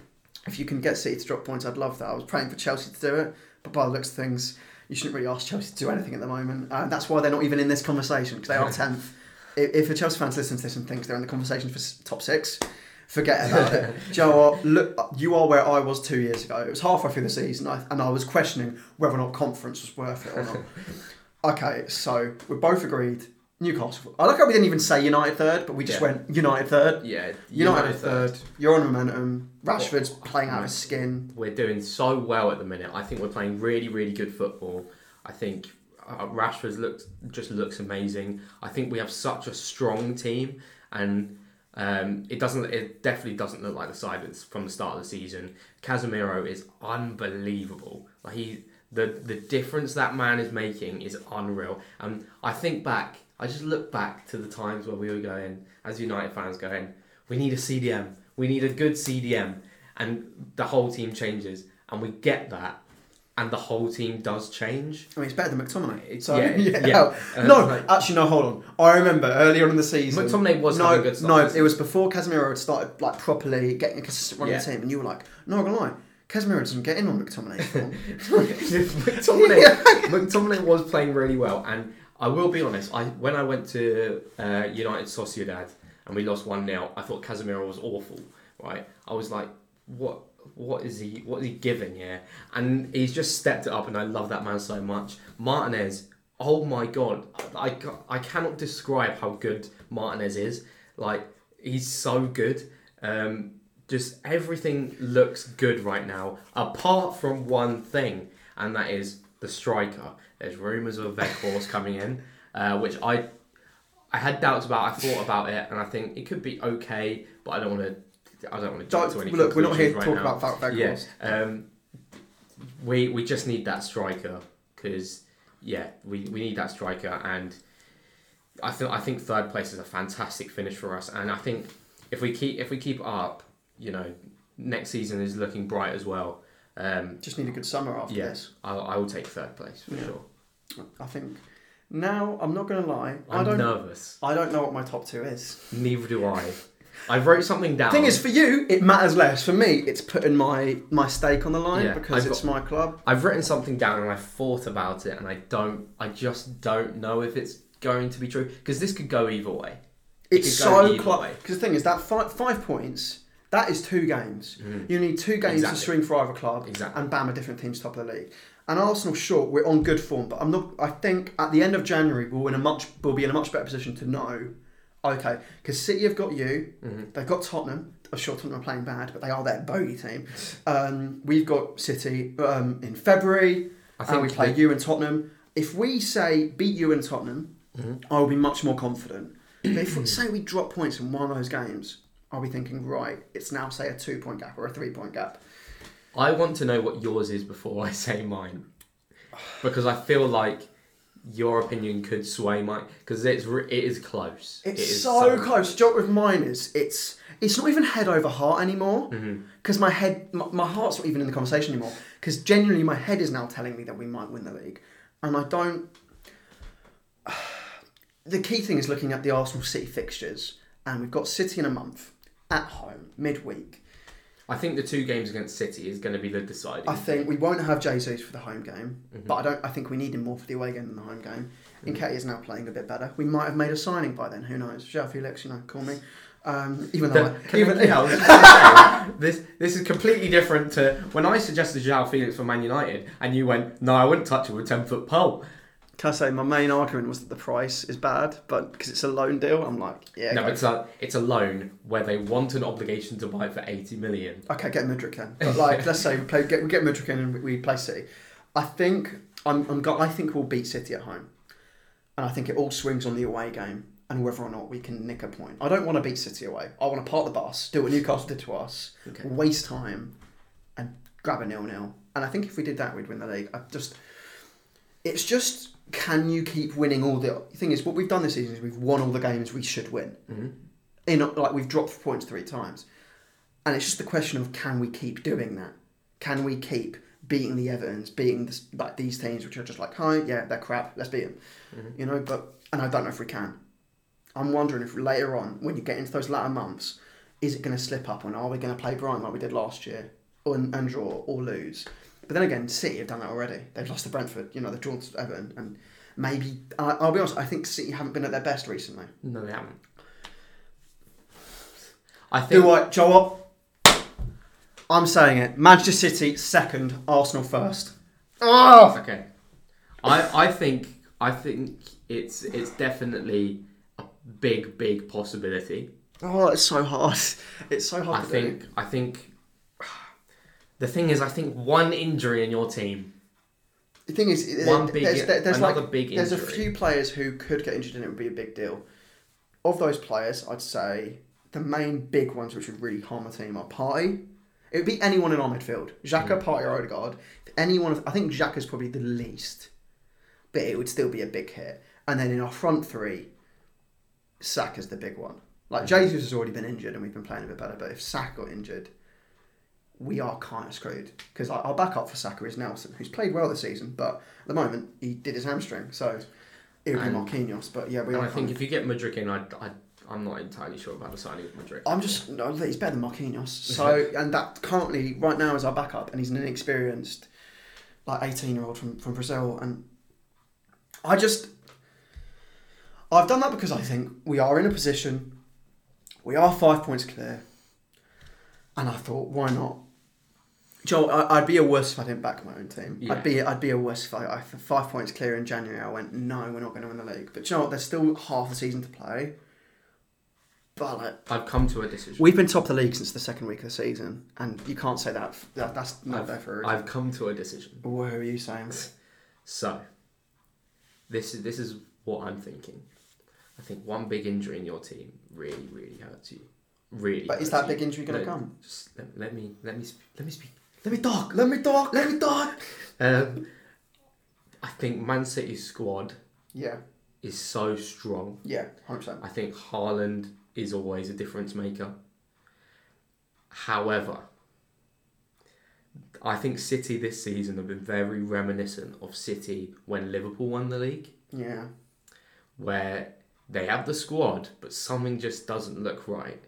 if you can get City to drop points, I'd love that. I was praying for Chelsea to do it, but by the looks of things, you shouldn't really ask Chelsea to do anything at the moment. And that's why they're not even in this conversation because they are tenth. If, a Chelsea fans listen to this and thinks they're in the conversation for top six, forget about it. Do you know what? Look, you are where I was two years ago. It was halfway through the season, and I was questioning whether or not conference was worth it or not. okay, so we both agreed. Newcastle. I like how we didn't even say United third, but we just Yeah. went United third. Yeah, United, third. You're on momentum. Rashford's playing out of his skin. We're doing so well at the minute. I think we're playing really, really good football. I think uh, Rashford looks just looks amazing. I think we have such a strong team, and um, it doesn't. It definitely doesn't look like the side from the start of the season. Casemiro is unbelievable. Like he, the the difference that man is making is unreal. And I think back. I just look back to the times where we were going as United fans, going, "We need a CDM. We need a good CDM." and the whole team changes, and we get that, and the whole team does change. I mean, it's better than McTominay. It's- So, yeah, yeah. yeah. Uh, no, like- actually, no. Hold on. I remember earlier on in the season. McTominay was no, a good start no. It was before Casemiro had started like properly getting a consistent run Yeah. the team, and you were like, "No, I'm gonna lie, Casemiro doesn't get in on McTominay." form." McTominay, Yeah. McTominay was playing really well, and I will be honest. I when I went to uh, United Sociedad and we lost one 0 I thought Casemiro was awful. Right, I was like, what? What is he? What is he giving here? And he's just stepped it up, and I love that man so much. Martinez, oh my god, I, I, cannot describe how good Martinez is. Like he's so good. Um, just everything looks good right now, apart from one thing, and that is the striker. There's rumours of Weghorst coming in, uh, which I I had doubts about. I thought about it, and I think it could be okay, but I don't want to. I don't want to jump to any look, we're not here to conclusions talk now. about Yeah, Weghorst. um, we we just need that striker because yeah, we, we need that striker, and I think I think third place is a fantastic finish for us, and I think if we keep if we keep up, you know, next season is looking bright as well. Um, Just need a good summer after yes, this. I I will take third place for Yeah. sure. I think. Now, I'm not gonna lie. I I'm don't. nervous. I don't know what my top two is. Neither do I. I wrote something down. Thing is, for you, it matters less. For me, it's putting my my stake on the line Yeah, because I've it's my club. I've written something down and I thought about it, and I don't. I just don't know if it's going to be true because this could go either way. It It's could go so either close. way. Because the thing is, that five, five points, that is two games. Mm-hmm. You need two games Exactly. to swing for either club, Exactly. and bam, a different team's top of the league. And Arsenal, sure, we're on good form, but I'm not. I think at the end of January, we'll in a much, we'll be in a much better position to know. Okay, because City have got you, Mm-hmm. they've got Tottenham. I'm sure Tottenham are playing bad, but they are their bogey team. Um, we've got City um, in February, I and think we play they- you and Tottenham. If we say beat you and Tottenham, Mm-hmm. I will be much more confident. but if say we drop points in one of those games, I'll be thinking right? It's now say a two point gap or a three point gap. I want to know what yours is before I say mine, because I feel like your opinion could sway mine because it's re- it is close. It's It is so, close. Joke with mine is it's it's not even head over heart anymore Mm-hmm. because my head my, my heart's not even in the conversation anymore because genuinely my head is now telling me that we might win the league and I don't. The key thing is looking at the Arsenal City fixtures and we've got City in a month at home midweek. I think the two games against City is going to be the deciding. I think we won't have Jesus for the home game, Mm-hmm. but I don't. I think we need him more for the away game than the home game. Nketiah is now playing a bit better. We might have made a signing by then. Who knows? João Felix, you know, call me. Um, even though, The- I, even I- yeah, I was just gonna say, this this is completely different to when I suggested João Felix for Man United, and you went, "No, I wouldn't touch it with a ten foot pole." Can I say my main argument was that the price is bad, but because it's a loan deal, I'm like, yeah. no, go it's a it's a loan where they want an obligation to buy it for eighty million. Okay, get Mudryk in. But like, let's say we play, get we get Mudryk in and we- play City. I think I'm, I'm go- I think we'll beat City at home, and I think it all swings on the away game and whether or not we can nick a point. I don't want to beat City away. I want to park the bus, do what Newcastle did to us, Okay. waste time, and grab a nil nil. And I think if we did that, we'd win the league. I just, it's just. Can you keep winning all the thing is what we've done this season is we've won all the games we should win. Mm-hmm. In like we've dropped points three times. And it's just the question of can we keep doing that? Can we keep beating the Evertons, beating this, like these teams which are just like, hi, yeah, they're crap, let's beat them. You know, but and I don't know if we can. I'm wondering if later on, when you get into those latter months, is it going to slip up, and are we going to play Brighton like we did last year, or and draw or lose? But then again, City have done that already. They've lost to Brentford. You know, they've drawn to Everton, and maybe I I'll be honest. I think City haven't been at their best recently. No, they haven't. I think Do I, Joe? I'm saying it. Manchester City second, Arsenal first. Oh, Okay. I I think I think it's it's definitely a big big possibility. oh, it's so hard. It's so hard I to think do. I think the thing is I think one injury in your team. The thing is, One big- there's, there's another like big there's a few players who could get injured and it would be a big deal. Of those players, I'd say the main big ones which would really harm a team are Partey. It would be anyone in our midfield. Xhaka, Hmm. Partey, or Odegaard. If anyone, I think Xhaka's probably the least, but it would still be a big hit. And then in our front three, Saka's the big one. Like Hmm. Jesus has already been injured and we've been playing a bit better, but if Saka got injured, we are kind of screwed because our backup for Saka is Nelson, who's played well this season, but at the moment he did his hamstring, so it would be Marquinhos. But yeah, we. I think if you get Mudryk in, I, I I'm not entirely sure about the signing of Mudryk. I'm just no, he's better than Marquinhos. So and that currently right now is our backup, and he's an inexperienced, like eighteen year old from from Brazil, and I just. I've done that because I think we are in a position, we are five points clear, and I thought, why not? Joel, I, I'd be a worse if I didn't back my own team. Yeah. I'd be I'd be a worse if I, I for five points clear in January. I went, no, we're not going to win the league. But you know what? There's still half a season to play. But like, I've come to a decision. we've been top of the league since the second week of the season, and you can't say that. that that's not I've, there for a reason. I've come to a decision. What are you saying? So, this is this is what I'm thinking. I think one big injury in your team really, really hurts you. Really. But is that you. big injury going to No, come? Just let, let me let me let me speak. Let me talk. Let me talk. Let me talk. Um, I think Man City's squad Yeah. is so strong. Yeah. Hundred percent. I think Haaland is always a difference maker. However, I think City this season have been very reminiscent of City when Liverpool won the league, Yeah. where they have the squad, but something just doesn't look right.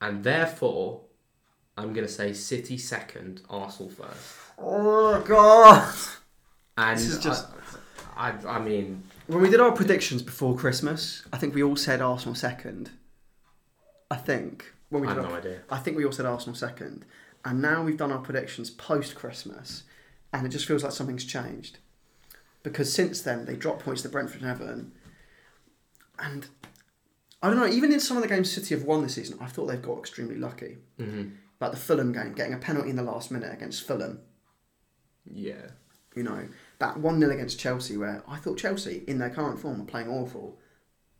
And therefore, I'm going to say City second, Arsenal first. Oh god. And This is just- I, I, I mean, When we did our predictions before Christmas, I think we all said Arsenal second. I think when we I have our no idea. I think we all said Arsenal second, and now we've done our predictions post Christmas, and it just feels like something's changed. Because since then they dropped points to Brentford and Everton, and I don't know. Even in some of the games City have won this season, I thought they've got extremely lucky. hmm Like the Fulham game, getting a penalty in the last minute against Fulham. Yeah. You know that one 0 against Chelsea, where I thought Chelsea in their current form are playing awful,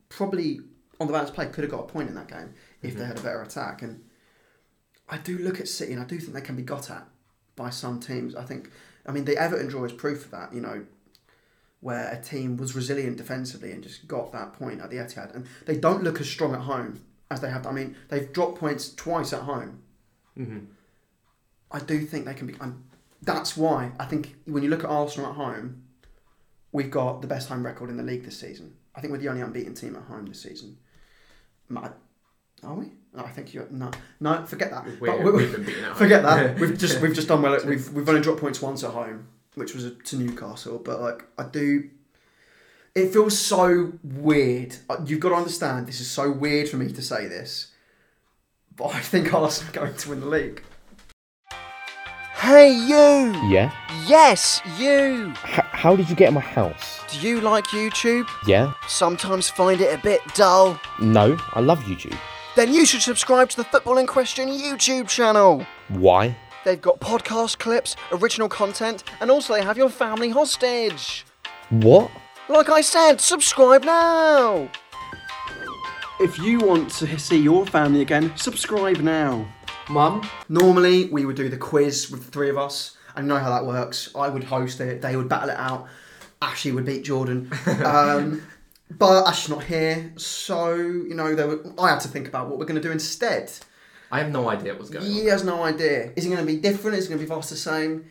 probably on the balance play could have got a point in that game if they mm-hmm. had a better attack. And I do look at City and I do think they can be got at by some teams. I think, I mean, the Everton draw is proof of that. You know, where a team was resilient defensively and just got that point at the Etihad, and they don't look as strong at home as they have. I mean, they've dropped points twice at home. Hmm I do think they can be. And that's why I think when you look at Arsenal at home, we've got the best home record in the league this season. I think we're the only unbeaten team at home this season. Are we? No, I think you're no, no. Forget that. We- we've been beaten out. forget that. We've just we've just done well. at- We've we've only dropped points once at home, which was to Newcastle. But like I do, it feels so weird. You've got to understand. This is so weird for me to say this, but I think Arsenal are going to win the league. Hey, you! Yeah? Yes, you! H- how did you get in my house? Do you like YouTube? Yeah? Sometimes find it a bit dull? No, I love YouTube. Then you should subscribe to the Footballing Question YouTube channel. Why? They've got podcast clips, original content, and also they have your family hostage. What? Like I said, subscribe now! If you want to see your family again, subscribe now. Mum, Normally, we would do the quiz with the three of us. I know how that works. I would host it. They would battle it out. Ashley would beat Jordan. Um, but Ash's not here, so you know, there were, I had to think about what we're going to do instead. I have no idea what's going on. He has no idea. Is it going to be different? Is it going to be vast the same?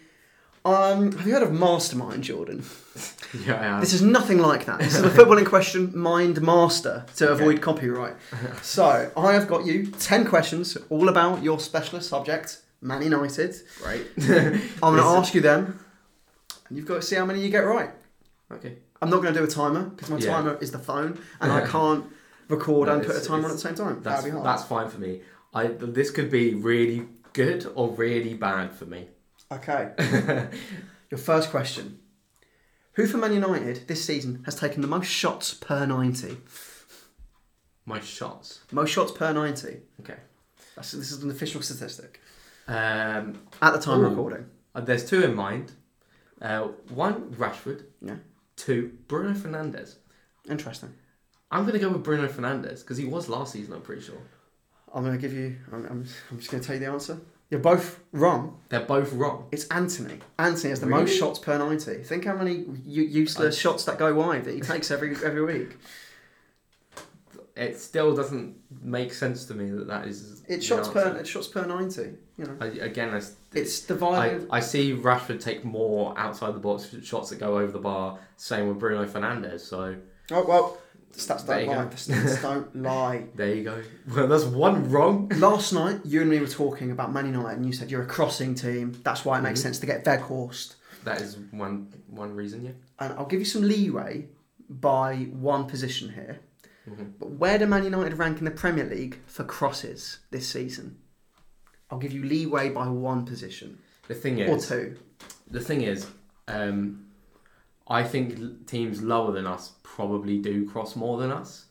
Um, have you heard of Mastermind, Jordan? Yeah. This is nothing like that. This is the football in question, Mind Master, to avoid copyright. So, I have got you 10 questions, all about your specialist subject, Man United. Right. I'm going to ask you them, and you've got to see how many you get right. Okay. I'm not going to do a timer, because my Yeah. timer is the phone, and I can't record No, and put a timer on at the same time. That's That'd be hard. that's fine for me. I this could be really good or really bad for me. Okay. Your first question. Who for Man United this season has taken the most shots per 90? My shots. Most shots per 90. Okay. That's, this is an official statistic. Um, At the time Ooh. of recording. uh, there's two in mind. Uh, one Rashford. Yeah. Two Bruno Fernandes. Interesting. I'm gonna go with Bruno Fernandes because he was last season. I'm pretty sure. I'm going to give you, I'm, I'm, I'm just going to tell you the answer. You're both wrong. They're both wrong. It's Antony. Antony has the Really? most shots per 90. Think how many u- useless shots that go wide that he takes every every week. It still doesn't make sense to me that that is. It's shots per it's shots per 90. You know. I, again, I, It's I, divided. I see Rashford take more outside the box shots that go over the bar. Same with Bruno Fernandes. So Oh, well, the stats don't lie. go. The stats don't lie. there you go. Well, that's one wrong. Last night, you and me were talking about Man United, and you said you're a crossing team. That's why it makes Mhm. sense to get Weghorst. That is one one reason. Yeah. And I'll give you some leeway by one position here. Mhm. But where do Man United rank in the Premier League for crosses this season? I'll give you leeway by one position The thing is, or two. the thing is, um, I think teams lower than us probably do cross more than us.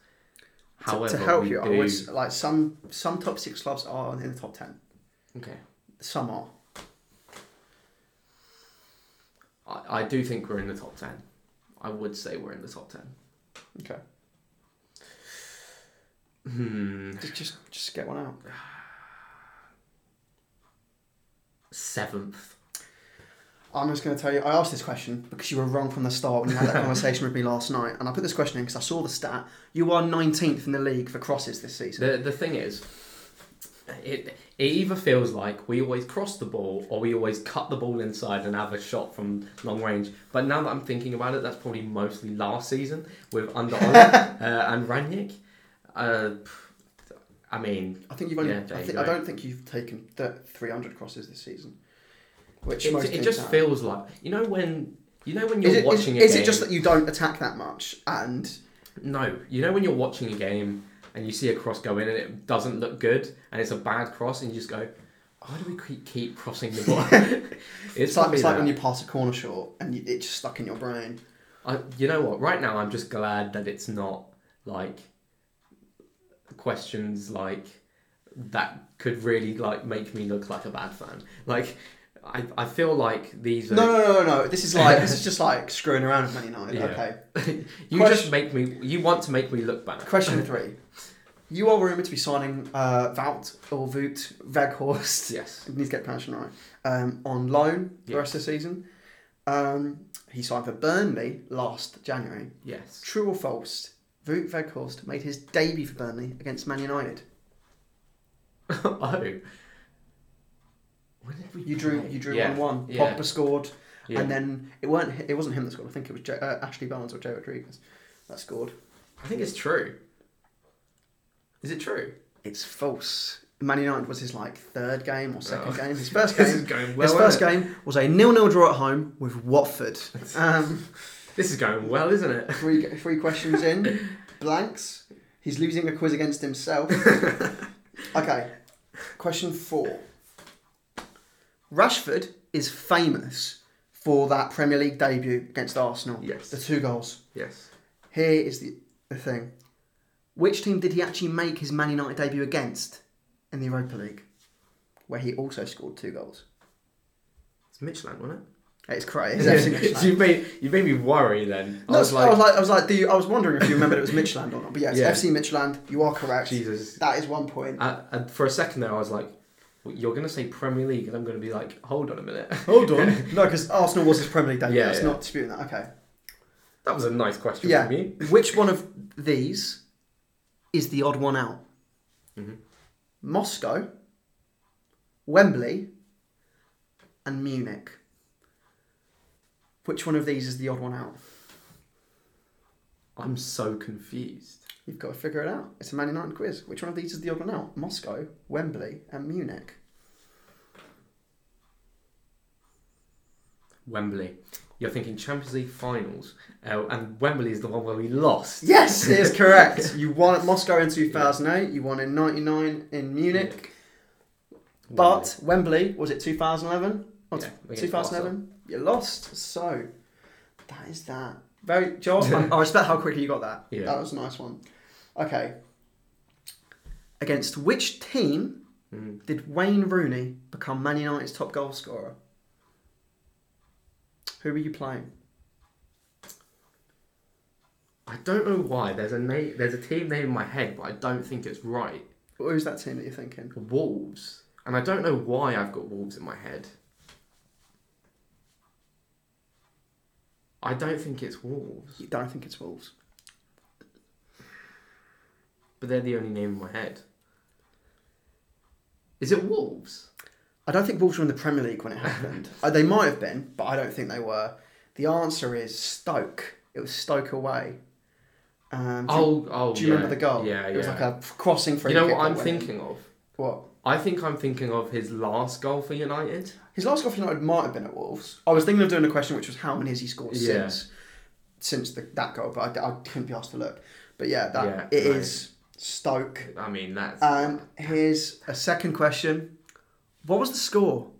To- However, to help you, I do- would s- like some some top six clubs are in the top ten. okay. Some are. I, I do think we're in the top ten. I would say we're in the top ten. Okay. Hmm. Just just just get one out. Seventh. I'm just going to tell you, I asked this question because you were wrong from the start when you had that conversation with me last night. And I put this question in because I saw the stat. You are 19th in the league for crosses this season. The the thing is, it it either feels like we always cross the ball or we always cut the ball inside and have a shot from long range. But now that I'm thinking about it, that's probably mostly last season with under uh, and Rangnick. Uh, I mean, I think you've only. Yeah, I, think. I don't think you've taken 300 crosses this season. Which it, it just feels like you know when you know when you're Is it, is, watching a is game. it just that you don't attack that much and No, you know when you're watching a game and you see a cross go in and it doesn't look good and it's a bad cross and you just go, why do we keep, keep crossing the ball? it's it's like, it's like when you pass a corner short and you, it's just stuck in your brain. I, you know what? Right now, I'm just glad that it's not like questions like that could really like make me look like a bad fan. Like I, I feel like these are. No, no, no, no, no. This is like this is just like screwing around with Man United. Yeah. Okay. you Question- just make me. You want to make me look bad. Question three. You are rumoured to be signing uh, Wout or Wout Weghorst. Yes. I need to get the pronunciation right. Um, on loan the Yeah. rest of the season. Um, he signed for Burnley last January. Yes. True or false? Wout Weghorst made his debut for Burnley against Man United. oh. When did we You drew you drew yeah. one one. Yeah. Pogba scored, Yeah. and then it weren't it wasn't him that scored. I think it was Joe, uh, Ashley Barnes or Joe Rodriguez that scored. I think it's true. Is it true? It's false. Man United was his like third game or second Oh. game. His first This game. is going well. his first isn't it? game was a nil-nil draw at home with Watford. Um, This is going well, isn't it? three three questions in, blanks. He's losing a quiz against himself. okay, question four. Rashford is famous for that Premier League debut against Arsenal. Yes. the two goals. Yes. Here is the, the thing. Which team did he actually make his Man United debut against in the Europa League, where he also scored two goals? It's Midtjylland, wasn't It's it? It's FC Midtjylland. you made you made me worry then. No, I was like, I was like, I was like, do you, I was wondering if you remembered it was Midtjylland or not. But yes, Yeah. FC Midtjylland. You are correct. Jesus. That is one point. Uh, and for a second there, I was like, "You're going to say Premier League," and I'm going to be like, "Hold on a minute." Hold on. no, because Arsenal was his Premier League debut. Yeah, That's yeah. not disputing that. Okay. that was a nice question Yeah. from you. Which one of these is the odd one out? Mhm. Moscow, Wembley, and Munich. Which one of these is the odd one out? I'm so confused. You've got to figure it out. It's a Man United quiz. Which one of these is the odd one out? Moscow, Wembley, and Munich. Wembley. You're thinking Champions League finals, uh, and Wembley is the one where we lost. Yes, it is correct. you won at Moscow in 2008. You won in 99 in Munich. But Wembley, was it 2011? Or Yeah, t- 2011? You lost. So, that is that. Very, Joel, I respect how quickly you got that. Yeah. That was a nice one. Okay. Against which team Mm. did Wayne Rooney become Man United's top goal scorer? Who were you playing? I don't know why. There's a name. There's a team name in my head, but I don't think it's right. Who's that team that you're thinking? Wolves, and I don't know why I've got Wolves in my head. I don't think it's Wolves, You don't think it's Wolves. But they're the only name in my head. Is it Wolves? I don't think Wolves were in the Premier League when it happened. uh, they might have been, but I don't think they were. The answer is Stoke. It was Stoke away. Um, do, you- Oh, oh, do you yeah. remember the goal? Yeah, It was like a crossing free you know what I'm went in. thinking of? What? I think I'm thinking of his last goal for United. His last goal for United might have been at Wolves. I was thinking of doing a question which was how many has he scored Yeah. since since the, that goal, but I, I couldn't be asked to look. But yeah, that Yeah, it right. is Stoke. I mean, that's And here's a second question. What was the score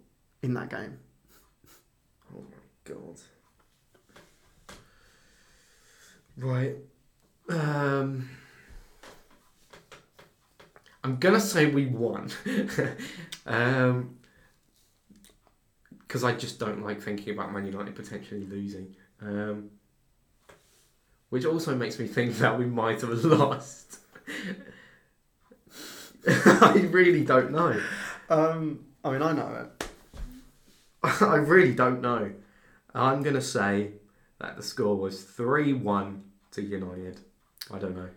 in that game? Oh my god. Right. Um. I'm gonna say we won. um. Because I just don't like thinking about Man United potentially losing. Um. Which also makes me think that we might have lost. I really don't know. Um, I mean, I know it. I really don't know. I'm going to say that the score was 3 1 to United. I don't know.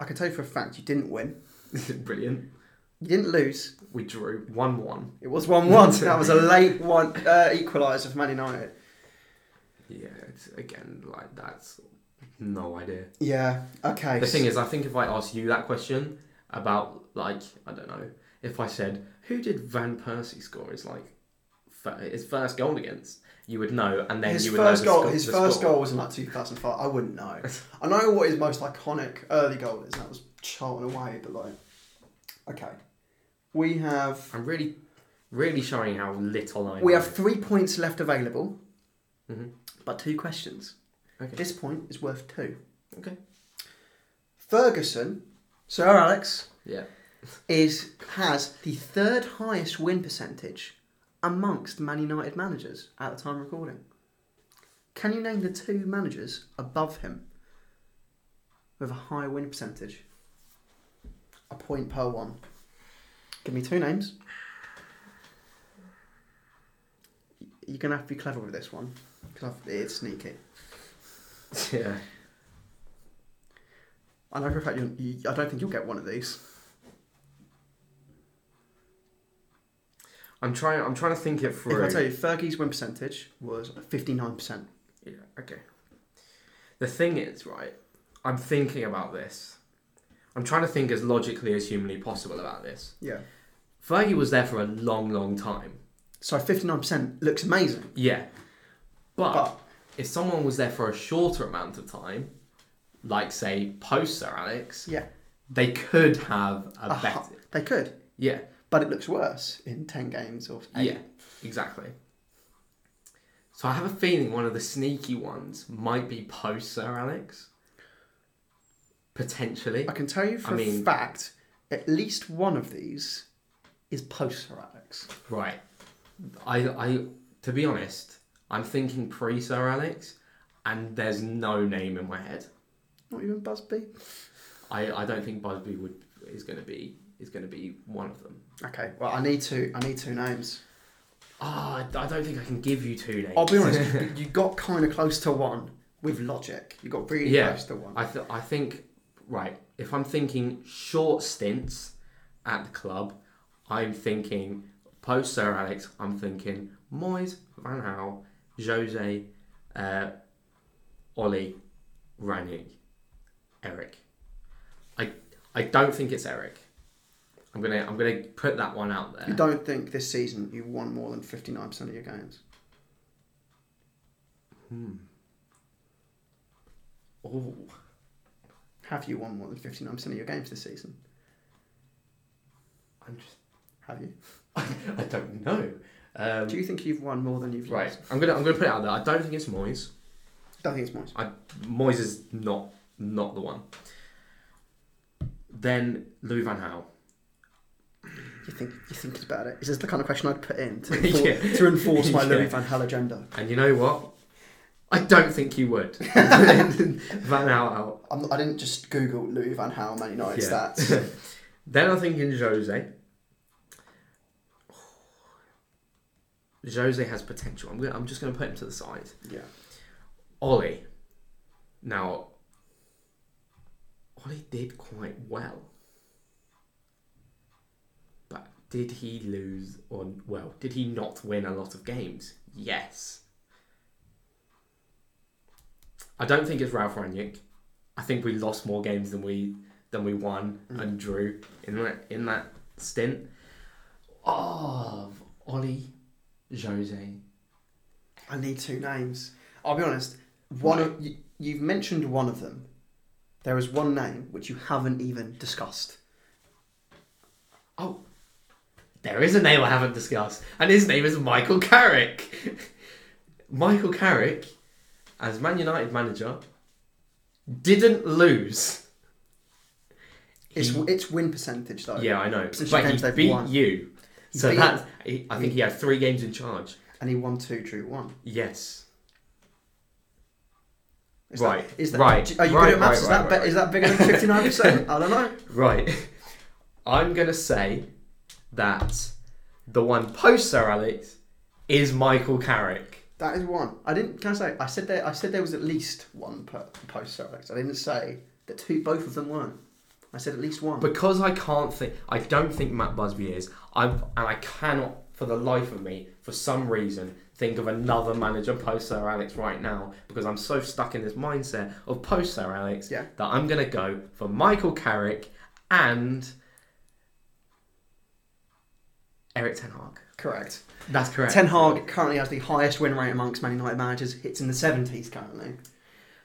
I can tell you for a fact you didn't win. Brilliant. You didn't lose. We drew 1 1. It was 1 1. that was a late one uh, equaliser for Man United. Yeah, it's, again, like, that's no idea. Yeah, okay. The thing is, I think if I asked you that question about, like, I don't know, if I said, who did Van Persie score his, like, his first goal against? You would know, and then his you would first know goal, sco- his first score. goal was in like 2005. I wouldn't know. I know what his most iconic early goal is, and that was Charlton away. But like, okay, we have I'm really, really showing how little I we know. have three points left available, Mhm. but two questions. Okay. This point is worth two. Okay. Ferguson, Sir Alex, Yeah. is has the third highest win percentage amongst Man United managers at the time of recording. Can you name the two managers above him with a high win percentage? A point per one. Give me two names. You're gonna have to be clever with this one because it's sneaky. Yeah. I know for a fact you, you, I don't think you'll get one of these. I'm trying. I'm trying to think it through. If. I tell you, Fergie's win percentage was fifty nine percent. Yeah, okay. The thing is, right, I'm thinking about this. I'm trying to think as logically as humanly possible about this. Yeah. Fergie was there for a long, long time. So fifty nine percent looks amazing. Yeah. But, But- if someone was there for a shorter amount of time, like say post Sir Alex, Yeah. they could have a Uh, better. They could, Yeah. but it looks worse in ten games or eight. Yeah, exactly. So I have a feeling one of the sneaky ones might be post Sir Alex. Potentially. I can tell you for I mean- a fact, at least one of these is post Sir Alex. Right. I, I, to be honest, I'm thinking pre Sir Alex, and there's no name in my head. Not even Busby. I, I don't think Busby would is going to be is going to be one of them. Okay, well I need two. I need two names. Ah, I I don't think I can give you two names. I'll be honest. you- you got kind of close to one with logic. You got really yeah, close to one. I th- I think right. If I'm thinking short stints at the club, I'm thinking post Sir Alex. I'm thinking Moyes, Van Gaal, Jose, uh, Ollie, Rangnick, Eric. I I don't think it's Eric. I'm gonna I'm gonna put that one out there. You don't think this season you won more than fifty nine percent of your games? Hmm. Oh, Have you won more than fifty nine percent of your games this season? I'm just Have you? I, I don't know. Um, Do you think you've won more than you've right, lost? I'm gonna I'm gonna put it out there. I don't think it's Moyes. Don't think it's Moyes. I Moyes is not not the one. Then Louis Van Gaal. You think you think it's about it? Is this the kind of question I'd put in to, enfor- Yeah. to enforce my Louis Yeah. Van Gaal agenda? And you know what? I don't think you would. Van Gaal out. I'm I didn't just Google Louis Van Gaal Man United Yeah. stats. Then I'm thinking Jose. Jose has potential. I'm, gonna, I'm just going to put him to the side. yeah. Ollie. Now, Ollie did quite well. But did he lose or, well, did he not win a lot of games? Yes. I don't think it's Ralph Rangnick. I think we lost more games than we than we won mm. and drew in that in that stint. Oh, Ollie, Jose. I need two names. I'll be honest. One of you, you've mentioned one of them. There is one name which you haven't even discussed. Oh, there is a name I haven't discussed, and his name is Michael Carrick. Michael Carrick, as Man United manager, didn't lose. It's He- it's win percentage though. yeah, I know, Since but he they've beat won. you. So that's, he, I think he had three games in charge. And he won two, drew one. Yes. Is Right, That, is that, right, Are you right, good at maths? right, is, that right, be- right. is that bigger than fifty nine percent? I don't know. Right. I'm gonna say that the one post Sir Alex is Michael Carrick. That is one. I didn't. Can I say? I said there. I said there was at least one per post Sir Alex. I didn't say that two. Both of them weren't. I said at least one. Because I can't think, I don't think Matt Busby is. I'm, and I cannot, for the life of me, for some reason, think of another manager post Sir Alex right now because I'm so stuck in this mindset of post Sir Alex Yeah. that I'm gonna go for Michael Carrick and Erik Ten Hag. Correct. That's correct. Ten Hag currently has the highest win rate amongst Man United managers. It's in the seventies currently,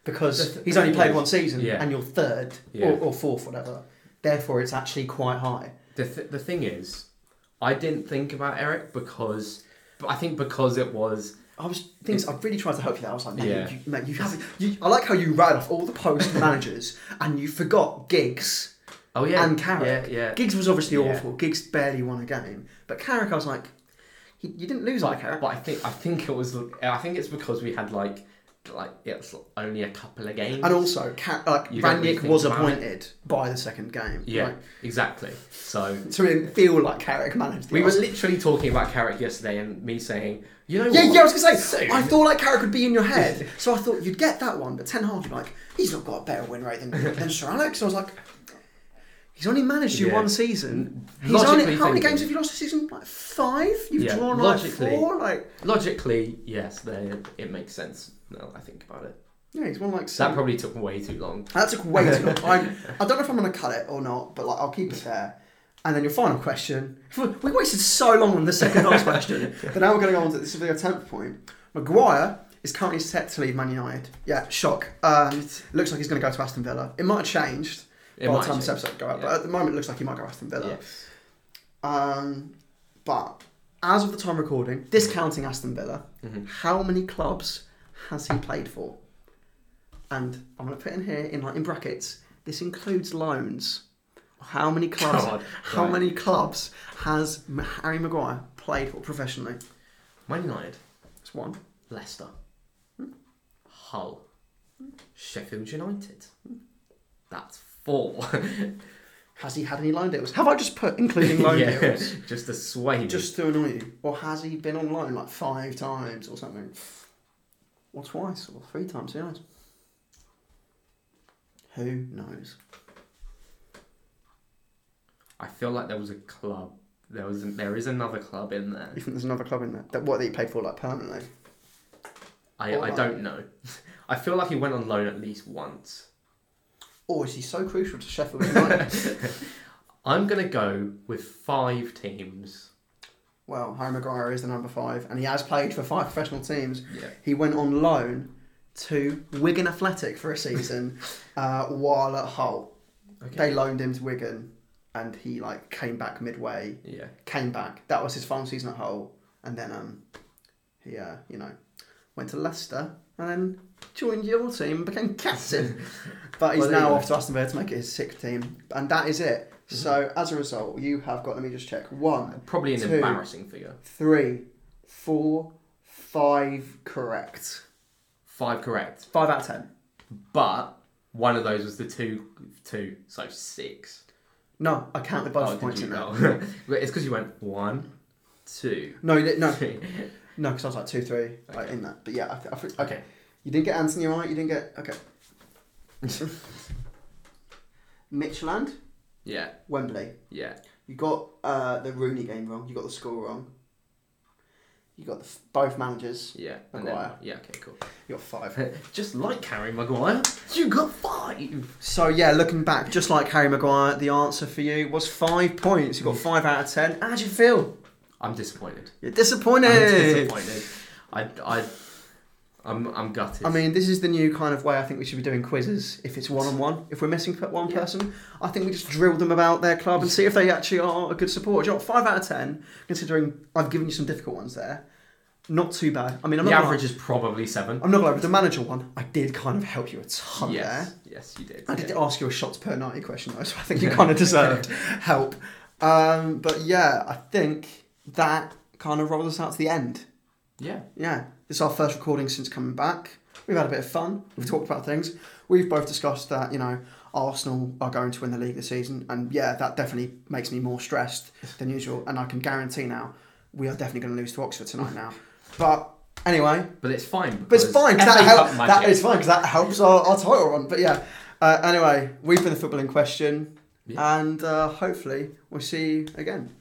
because th- he's only played one season yeah. and you're third Yeah. or, or fourth, whatever. Therefore, it's actually quite high. The, th- the thing is, I didn't think about Eric because, but I think because it was I was things. I really tried to help you there. I was like, Yeah. you, mate, you have. You, I like how you ran off all the post managers and you forgot Giggs. oh yeah and Carrick. yeah yeah Giggs was obviously Yeah. awful. Giggs barely won a game, but Carrick, I was like, he, you didn't lose But, the Carrick. but I think I think it was I think it's because we had like like it's only a couple of games. And also, Car- like You really was about it. appointed by the second game. yeah, Like, exactly. So so didn't feel like Carrick managed. The we were literally talking about Carrick yesterday, and me saying, you know, Yeah, what? yeah, I was gonna say. I thought like Carrick would be in your head, so I thought you'd get that one. But Ten Hag, like, he's not got a better win rate than, than Sir Alex. I was like, he's only managed you Yeah. one season. He's Logically only how many games have you lost this season? Like five. You've Yeah, drawn like logically- four. Like logically, yes, it makes sense. Now I think about it, yeah, he's one like that probably took way too long. That took way too long. I'm, I don't know if I'm going to cut it or not, but like I'll keep it there. And then your final question. We wasted so long on the second last question, but now we're going to go on to this is the tenth point. Maguire is currently set to leave Man United. Yeah, shock. Um, looks like he's going to go to Aston Villa. It might have changed It by the time this episode go out, Yeah. but at the moment it looks like he might go to Aston Villa. Yes. Um, but as of the time recording, discounting Aston Villa, Mhm. how many clubs has he played for? And I'm going to put in here in like in brackets. This includes loans. How many clubs? God, How right. many clubs has Harry Maguire played for professionally? Man United, It's one. Leicester, hmm. Hull, Sheffield United. That's four. Has he had any loan deals? Have I just put including loan yeah, deals? just to sway me. Just to annoy you, or has he been on loan like five times or something, or twice, or three times? Who knows? Who knows? I feel like there was a club. There was. There is another club in there. You think there's another club in there that what that he paid for like permanently? I, Or I like- don't know. I feel like he went on loan at least once. Or is he so crucial to Sheffield United? I'm gonna go with five teams. Well, Harry Maguire is the number five, and he has played for five professional teams. Yeah. He went on loan to Wigan Athletic for a season uh, while at Hull. Okay. They loaned him to Wigan, and he like came back midway. Yeah. Came back. That was his final season at Hull, and then um, he uh, you know went to Leicester and then joined your team and became captain. but he's Well, now off to Aston Villa to make it his sixth team, and that is it. Mm-hmm. So as a result, you have got. Let me just check. One, Probably an Two. embarrassing figure. three, four, five correct. Five correct. Five out of ten. But one of those was the two. Two. So six. No, I counted both Oh, points in it's because you went one, two, No, no, three. no, because I was like two, three, like in that. But yeah, I, th- I think Okay. You didn't get Antony right. You didn't get okay. Mitchland, Yeah. Wembley. Yeah. You got uh, the Rooney game wrong. You got the score wrong. You got the, f- both managers. Yeah. And then, yeah. Okay. Cool. You got five. Just like Harry Maguire, you got five. so yeah, looking back, just like Harry Maguire, the answer for you was five points. You got five out of ten. How do you feel? I'm disappointed. You're disappointed. I'm disappointed. I, I, I'm, I'm gutted. I mean, this is the new kind of way I think we should be doing quizzes. If it's one on one, if we're missing one Yeah. person, I think we just drill them about their club and see if they actually are a good supporter. Do you know? Five out of ten, considering I've given you some difficult ones there. Not too bad. I mean, I'm the not average Gonna, is probably seven. I'm not gonna lie, with the manager one, I did kind of help you a ton yes. there. Yes, you did. I did yeah. ask you a shots per ninety question though, so I think you kind of deserved help. Um, but yeah, I think that kind of rolls us out to the end. Yeah. Yeah, this is our first recording since coming back. We've had a bit of fun. We've talked about things. We've both discussed that, you know, Arsenal are going to win the league this season. And yeah, that definitely makes me more stressed than usual. And I can guarantee now, we are definitely going to lose to Oxford tonight now. But anyway, But it's fine. but it's fine. That, help, that is fine because that helps our, our title run. But yeah, uh, anyway, we've been the footballing question. Yeah. And uh, hopefully we'll see you again.